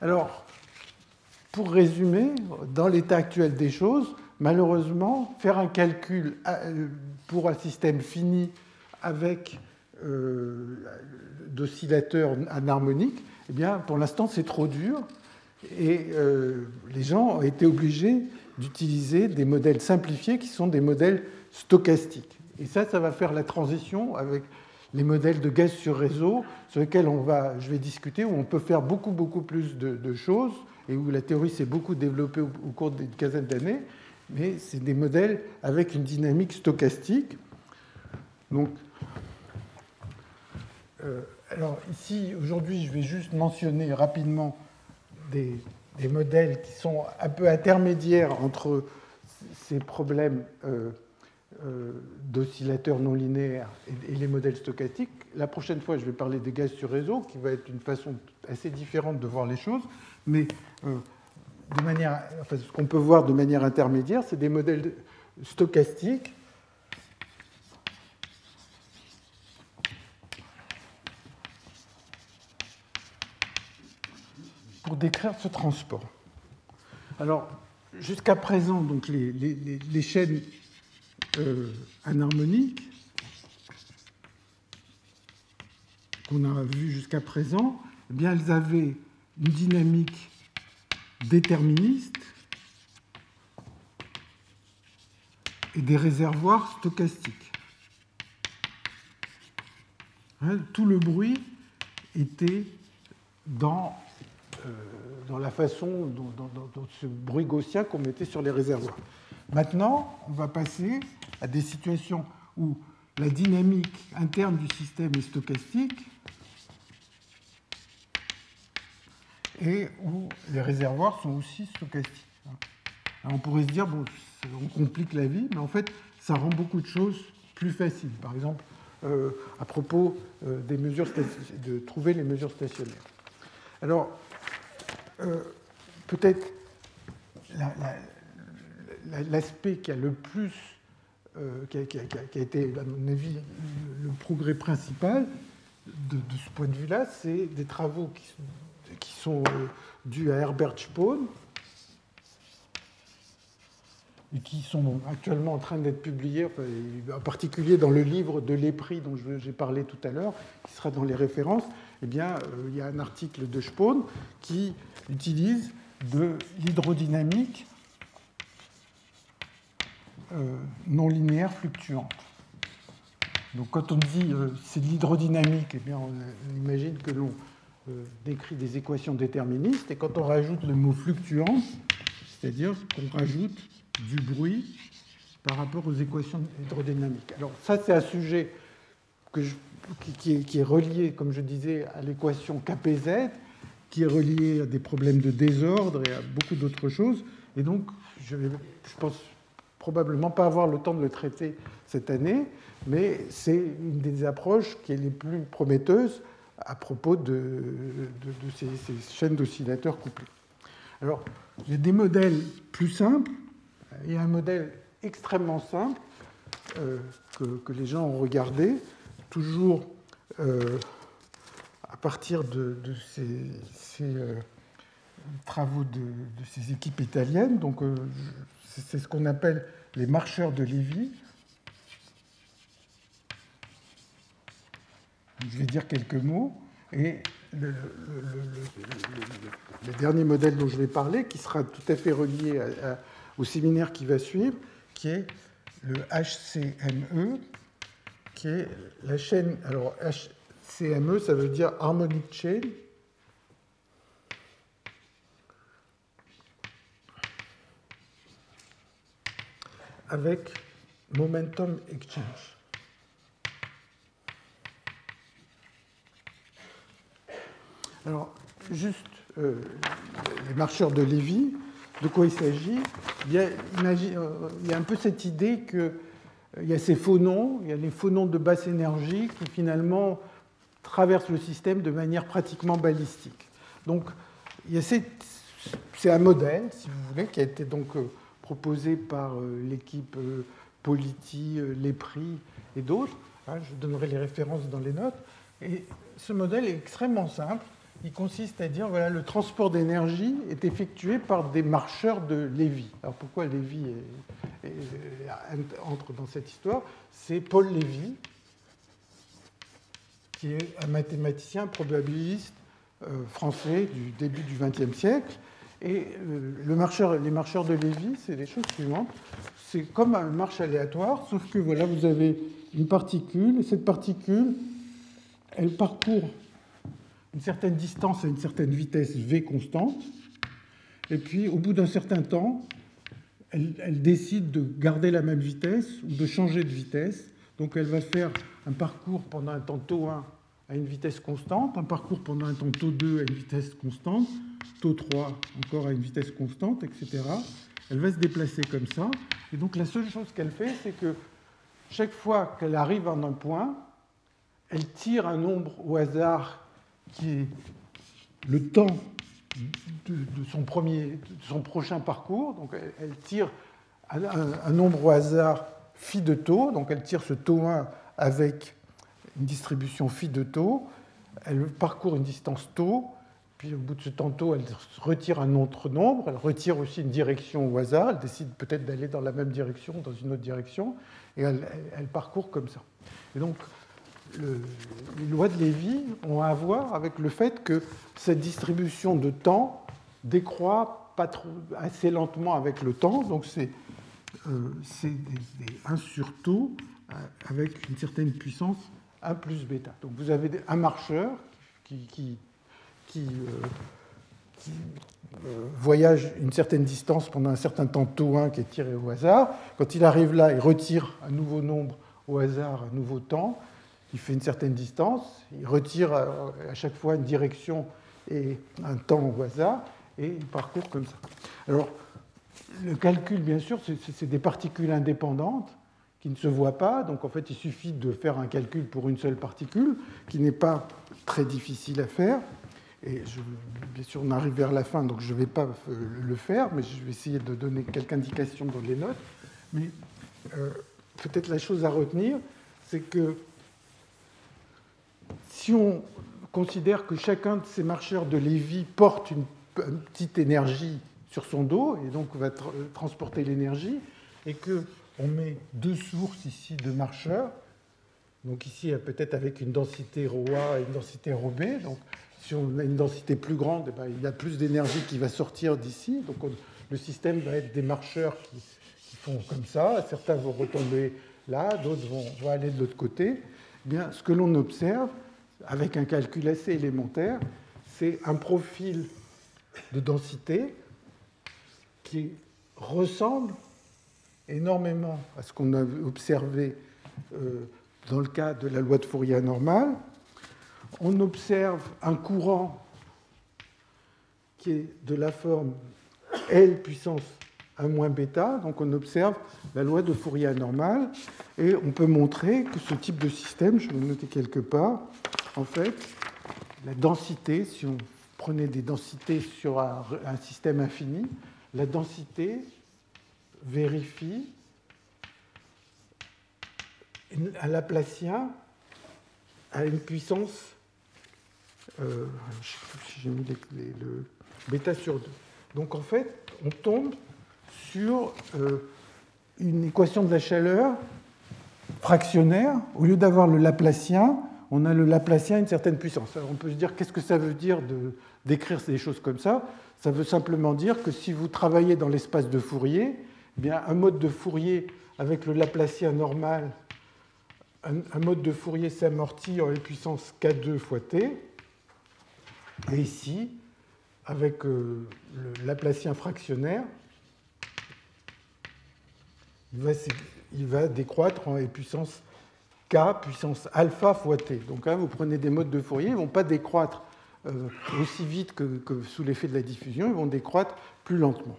Alors, pour résumer, dans l'état actuel des choses, malheureusement, faire un calcul euh, pour un système fini avec euh, d'oscillateurs anharmoniques, eh bien, pour l'instant, c'est trop dur. Et euh, les gens ont été obligés d'utiliser des modèles simplifiés qui sont des modèles stochastiques. Et ça, ça va faire la transition avec les modèles de gaz sur réseau sur lesquels on va, je vais discuter, où on peut faire beaucoup, beaucoup plus de, choses et où la théorie s'est beaucoup développée au, au cours d'une quinzaine d'années. Mais c'est des modèles avec une dynamique stochastique. Donc, euh, alors ici, aujourd'hui, je vais juste mentionner rapidement des, modèles qui sont un peu intermédiaires entre ces problèmes euh, euh, d'oscillateurs non linéaires et, les modèles stochastiques. La prochaine fois, je vais parler des gaz sur réseau, qui va être une façon assez différente de voir les choses, mais de manière, enfin, ce qu'on peut voir de manière intermédiaire, c'est des modèles stochastiques pour décrire ce transport. Alors, jusqu'à présent, donc les, chaînes euh, anharmoniques qu'on a vues jusqu'à présent, eh bien, elles avaient une dynamique déterministe et des réservoirs stochastiques. Hein, tout le bruit était dans dans la façon, dans, ce bruit gaussien qu'on mettait sur les réservoirs. Maintenant, on va passer à des situations où la dynamique interne du système est stochastique et où les réservoirs sont aussi stochastiques. on pourrait se dire, bon, on complique la vie, mais en fait, ça rend beaucoup de choses plus faciles. Par exemple, euh, à propos euh, des mesures de trouver les mesures stationnaires. Alors, euh, peut-être l'aspect qui a le plus, euh, qui, a, été, à mon avis, le progrès principal de, ce point de vue-là, c'est des travaux qui, sont euh, dus à Herbert Spohn, et qui sont actuellement en train d'être publiés, en particulier dans le livre de l'EPRI dont j'ai parlé tout à l'heure, qui sera dans les références, eh bien, euh, il y a un article de Spohn qui utilise de l'hydrodynamique euh, non linéaire fluctuante. Donc quand on dit euh, c'est de l'hydrodynamique, eh bien, on, imagine que l'on décrit des équations déterministes, et quand on rajoute le mot fluctuant, c'est-à-dire qu'on rajoute du bruit par rapport aux équations hydrodynamiques. Alors ça, c'est un sujet qui, est, relié, comme je disais, à l'équation KPZ, qui est relié à des problèmes de désordre et à beaucoup d'autres choses. Et donc, je ne pense probablement pas avoir le temps de le traiter cette année, mais c'est une des approches qui est les plus prometteuses à propos de, ces, ces chaînes d'oscillateurs couplés. Alors, il y a des modèles plus simples il y a un modèle extrêmement simple euh, que, les gens ont regardé, toujours euh, à partir de, ces, euh, travaux de, ces équipes italiennes. Donc, c'est ce qu'on appelle les marcheurs de Lévy. Je vais dire quelques mots. Et le, dernier modèle dont je vais parler, qui sera tout à fait relié au séminaire qui va suivre, qui est le HCME, qui est la chaîne. Alors, HCME, ça veut dire Harmonic Chain. avec Momentum Exchange. Alors, juste euh, les marcheurs de Lévy, de quoi il s'agit? Il y, a, un peu cette idée qu'il euh, y a ces phonons, il y a les phonons de basse énergie qui finalement traversent le système de manière pratiquement balistique. Donc, c'est un modèle, si vous voulez, qui a été donc euh, proposé par l'équipe Politi, Lepri et d'autres. Hein, je donnerai les références dans les notes. Et ce modèle est extrêmement simple il consiste à dire voilà, le transport d'énergie est effectué par des marcheurs de Lévy. Alors pourquoi Lévy entre dans cette histoire? C'est Paul Lévy, qui est un mathématicien probabiliste euh, français du début du XXe siècle. Et euh, les marcheurs de Lévy, c'est les choses suivantes. C'est comme un marche aléatoire, sauf que voilà, vous avez une particule, et cette particule, elle parcourt une certaine distance à une certaine vitesse v constante, et puis au bout d'un certain temps, elle, décide de garder la même vitesse ou de changer de vitesse. Donc elle va faire un parcours pendant un temps taux 1 à une vitesse constante, un parcours pendant un temps taux 2 à une vitesse constante, taux 3 encore à une vitesse constante, etc. Elle va se déplacer comme ça. Et donc la seule chose qu'elle fait, c'est que chaque fois qu'elle arrive en un point, elle tire un nombre au hasard qui est le temps de, son, premier, son prochain parcours. Donc elle, tire un, nombre au hasard phi de taux, donc elle tire ce taux 1 avec une distribution phi de taux, elle parcourt une distance taux, puis au bout de ce temps taux, elle retire un autre nombre, elle retire aussi une direction au hasard, elle décide peut-être d'aller dans la même direction, dans une autre direction, et elle, elle parcourt comme ça. Et donc les lois de Lévy ont à voir avec le fait que cette distribution de temps décroît pas trop, assez lentement avec le temps. Donc c'est euh, des, 1 sur taux euh, avec une certaine puissance 1 plus bêta. Donc vous avez un marcheur qui, qui, qui, euh, voyage une certaine distance pendant un certain temps taux 1 qui est tiré au hasard. Quand il arrive là, il retire un nouveau nombre au hasard, un nouveau temps il fait une certaine distance, il retire à chaque fois une direction et un temps au hasard, et il parcourt comme ça. Alors, le calcul, bien sûr, c'est des particules indépendantes qui ne se voient pas, donc en fait, il suffit de faire un calcul pour une seule particule, qui n'est pas très difficile à faire. Et bien sûr, on arrive vers la fin, donc je ne vais pas le faire, mais je vais essayer de donner quelques indications dans les notes. Mais euh, peut-être la chose à retenir, c'est que si on considère que chacun de ces marcheurs de Lévy porte une, petite énergie sur son dos et donc va transporter l'énergie, et qu'on met deux sources ici de marcheurs, donc ici peut-être avec une densité ρA et une densité ρB, donc si on a une densité plus grande, eh ben, il y a plus d'énergie qui va sortir d'ici, donc le système va être des marcheurs qui, font comme ça, certains vont retomber là, d'autres vont, aller de l'autre côté. Bien, ce que l'on observe avec un calcul assez élémentaire, c'est un profil de densité qui ressemble énormément à ce qu'on a observé euh, dans le cas de la loi de Fourier normale. On observe un courant qui est de la forme L puissance 1 moins bêta, donc on observe la loi de Fourier normale, et on peut montrer que ce type de système, je vais le noter quelque part, en fait, la densité, si on prenait des densités sur un, système infini, la densité vérifie un Laplacien à une puissance, euh, j'ai mis le bêta sur 2. Donc en fait, on tombe sur euh, une équation de la chaleur fractionnaire. Au lieu d'avoir le Laplacien, on a le Laplacien à une certaine puissance. Alors on peut se dire qu'est-ce que ça veut dire d'écrire des choses comme ça? Ça veut simplement dire que si vous travaillez dans l'espace de Fourier, eh bien, un mode de Fourier avec le Laplacien normal, un, mode de Fourier s'amortit en puissance k2 fois t. Et ici, avec euh, le Laplacien fractionnaire, il va, décroître en puissance k puissance alpha fois t. Donc là, vous prenez des modes de Fourier, ils ne vont pas décroître euh, aussi vite que, sous l'effet de la diffusion, ils vont décroître plus lentement.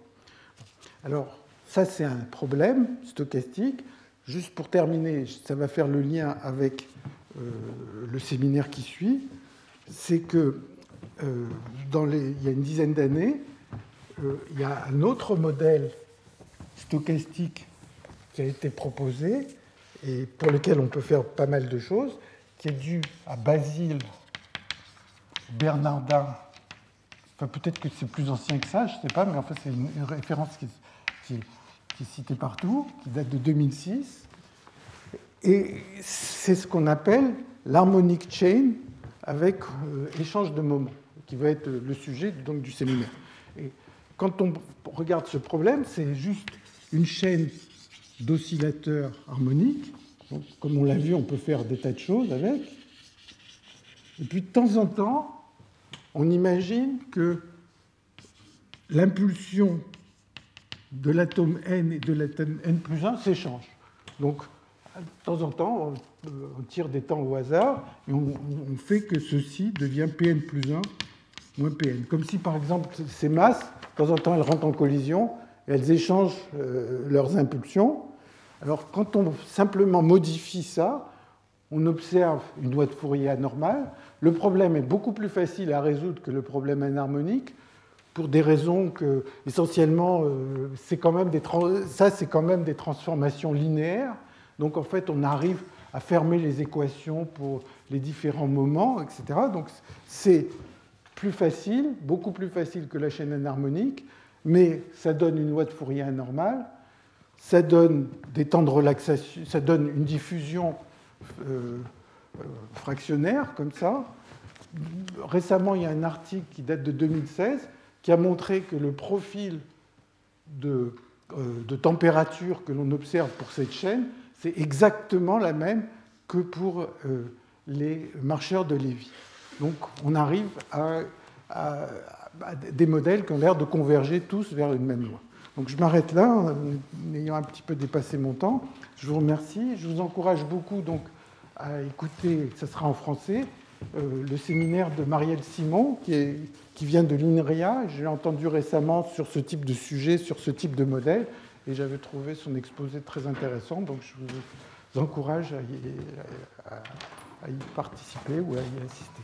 Alors, ça, c'est un problème stochastique. Juste pour terminer, ça va faire le lien avec euh, le séminaire qui suit. C'est que euh, dans il y a une dizaine d'années, il y a un autre modèle stochastique qui a été proposé et pour lequel on peut faire pas mal de choses, qui est dû à Basile Bernardin. Enfin, peut-être que c'est plus ancien que ça, je ne sais pas, mais en fait, c'est une, référence qui, qui, est citée partout, qui date de 2006. Et c'est ce qu'on appelle l'harmonic chain avec euh, échange de moments, qui va être le sujet donc, du séminaire. Et quand on regarde ce problème, c'est juste une chaîne d'oscillateurs harmoniques. comme on l'a vu, on peut faire des tas de choses avec. Et puis de temps en temps, on imagine que l'impulsion de l'atome n et de l'atome n plus 1 s'échange. Donc, de temps en temps, on, tire des temps au hasard et on, fait que ceci devient Pn plus 1 moins Pn. Comme si, par exemple, ces masses, de temps en temps, elles rentrent en collision et elles échangent euh, leurs impulsions. Alors quand on simplement modifie ça, on observe une loi de Fourier anormale. Le problème est beaucoup plus facile à résoudre que le problème anharmonique pour des raisons que, essentiellement, euh, c'est quand même des ça, c'est quand même des transformations linéaires. Donc, en fait, on arrive à fermer les équations pour les différents moments, etc. Donc, c'est plus facile, beaucoup plus facile que la chaîne anharmonique, mais ça donne une loi de Fourier anormale ça donne des temps de relaxation, ça donne une diffusion euh, euh, fractionnaire comme ça. Récemment, il y a un article qui date de 2016 qui a montré que le profil de, euh, température que l'on observe pour cette chaîne, c'est exactement la même que pour les marcheurs de Lévy. Donc on arrive à des modèles qui ont l'air de converger tous vers une même loi. Donc je m'arrête là, en ayant un petit peu dépassé mon temps. Je vous remercie. Je vous encourage beaucoup donc à écouter, ça sera en français, euh, le séminaire de Marielle Simon, qui, est, qui vient de l'INRIA. J'ai entendu récemment sur ce type de sujet, sur ce type de modèle, et j'avais trouvé son exposé très intéressant. Donc je vous encourage à y participer ou à y assister.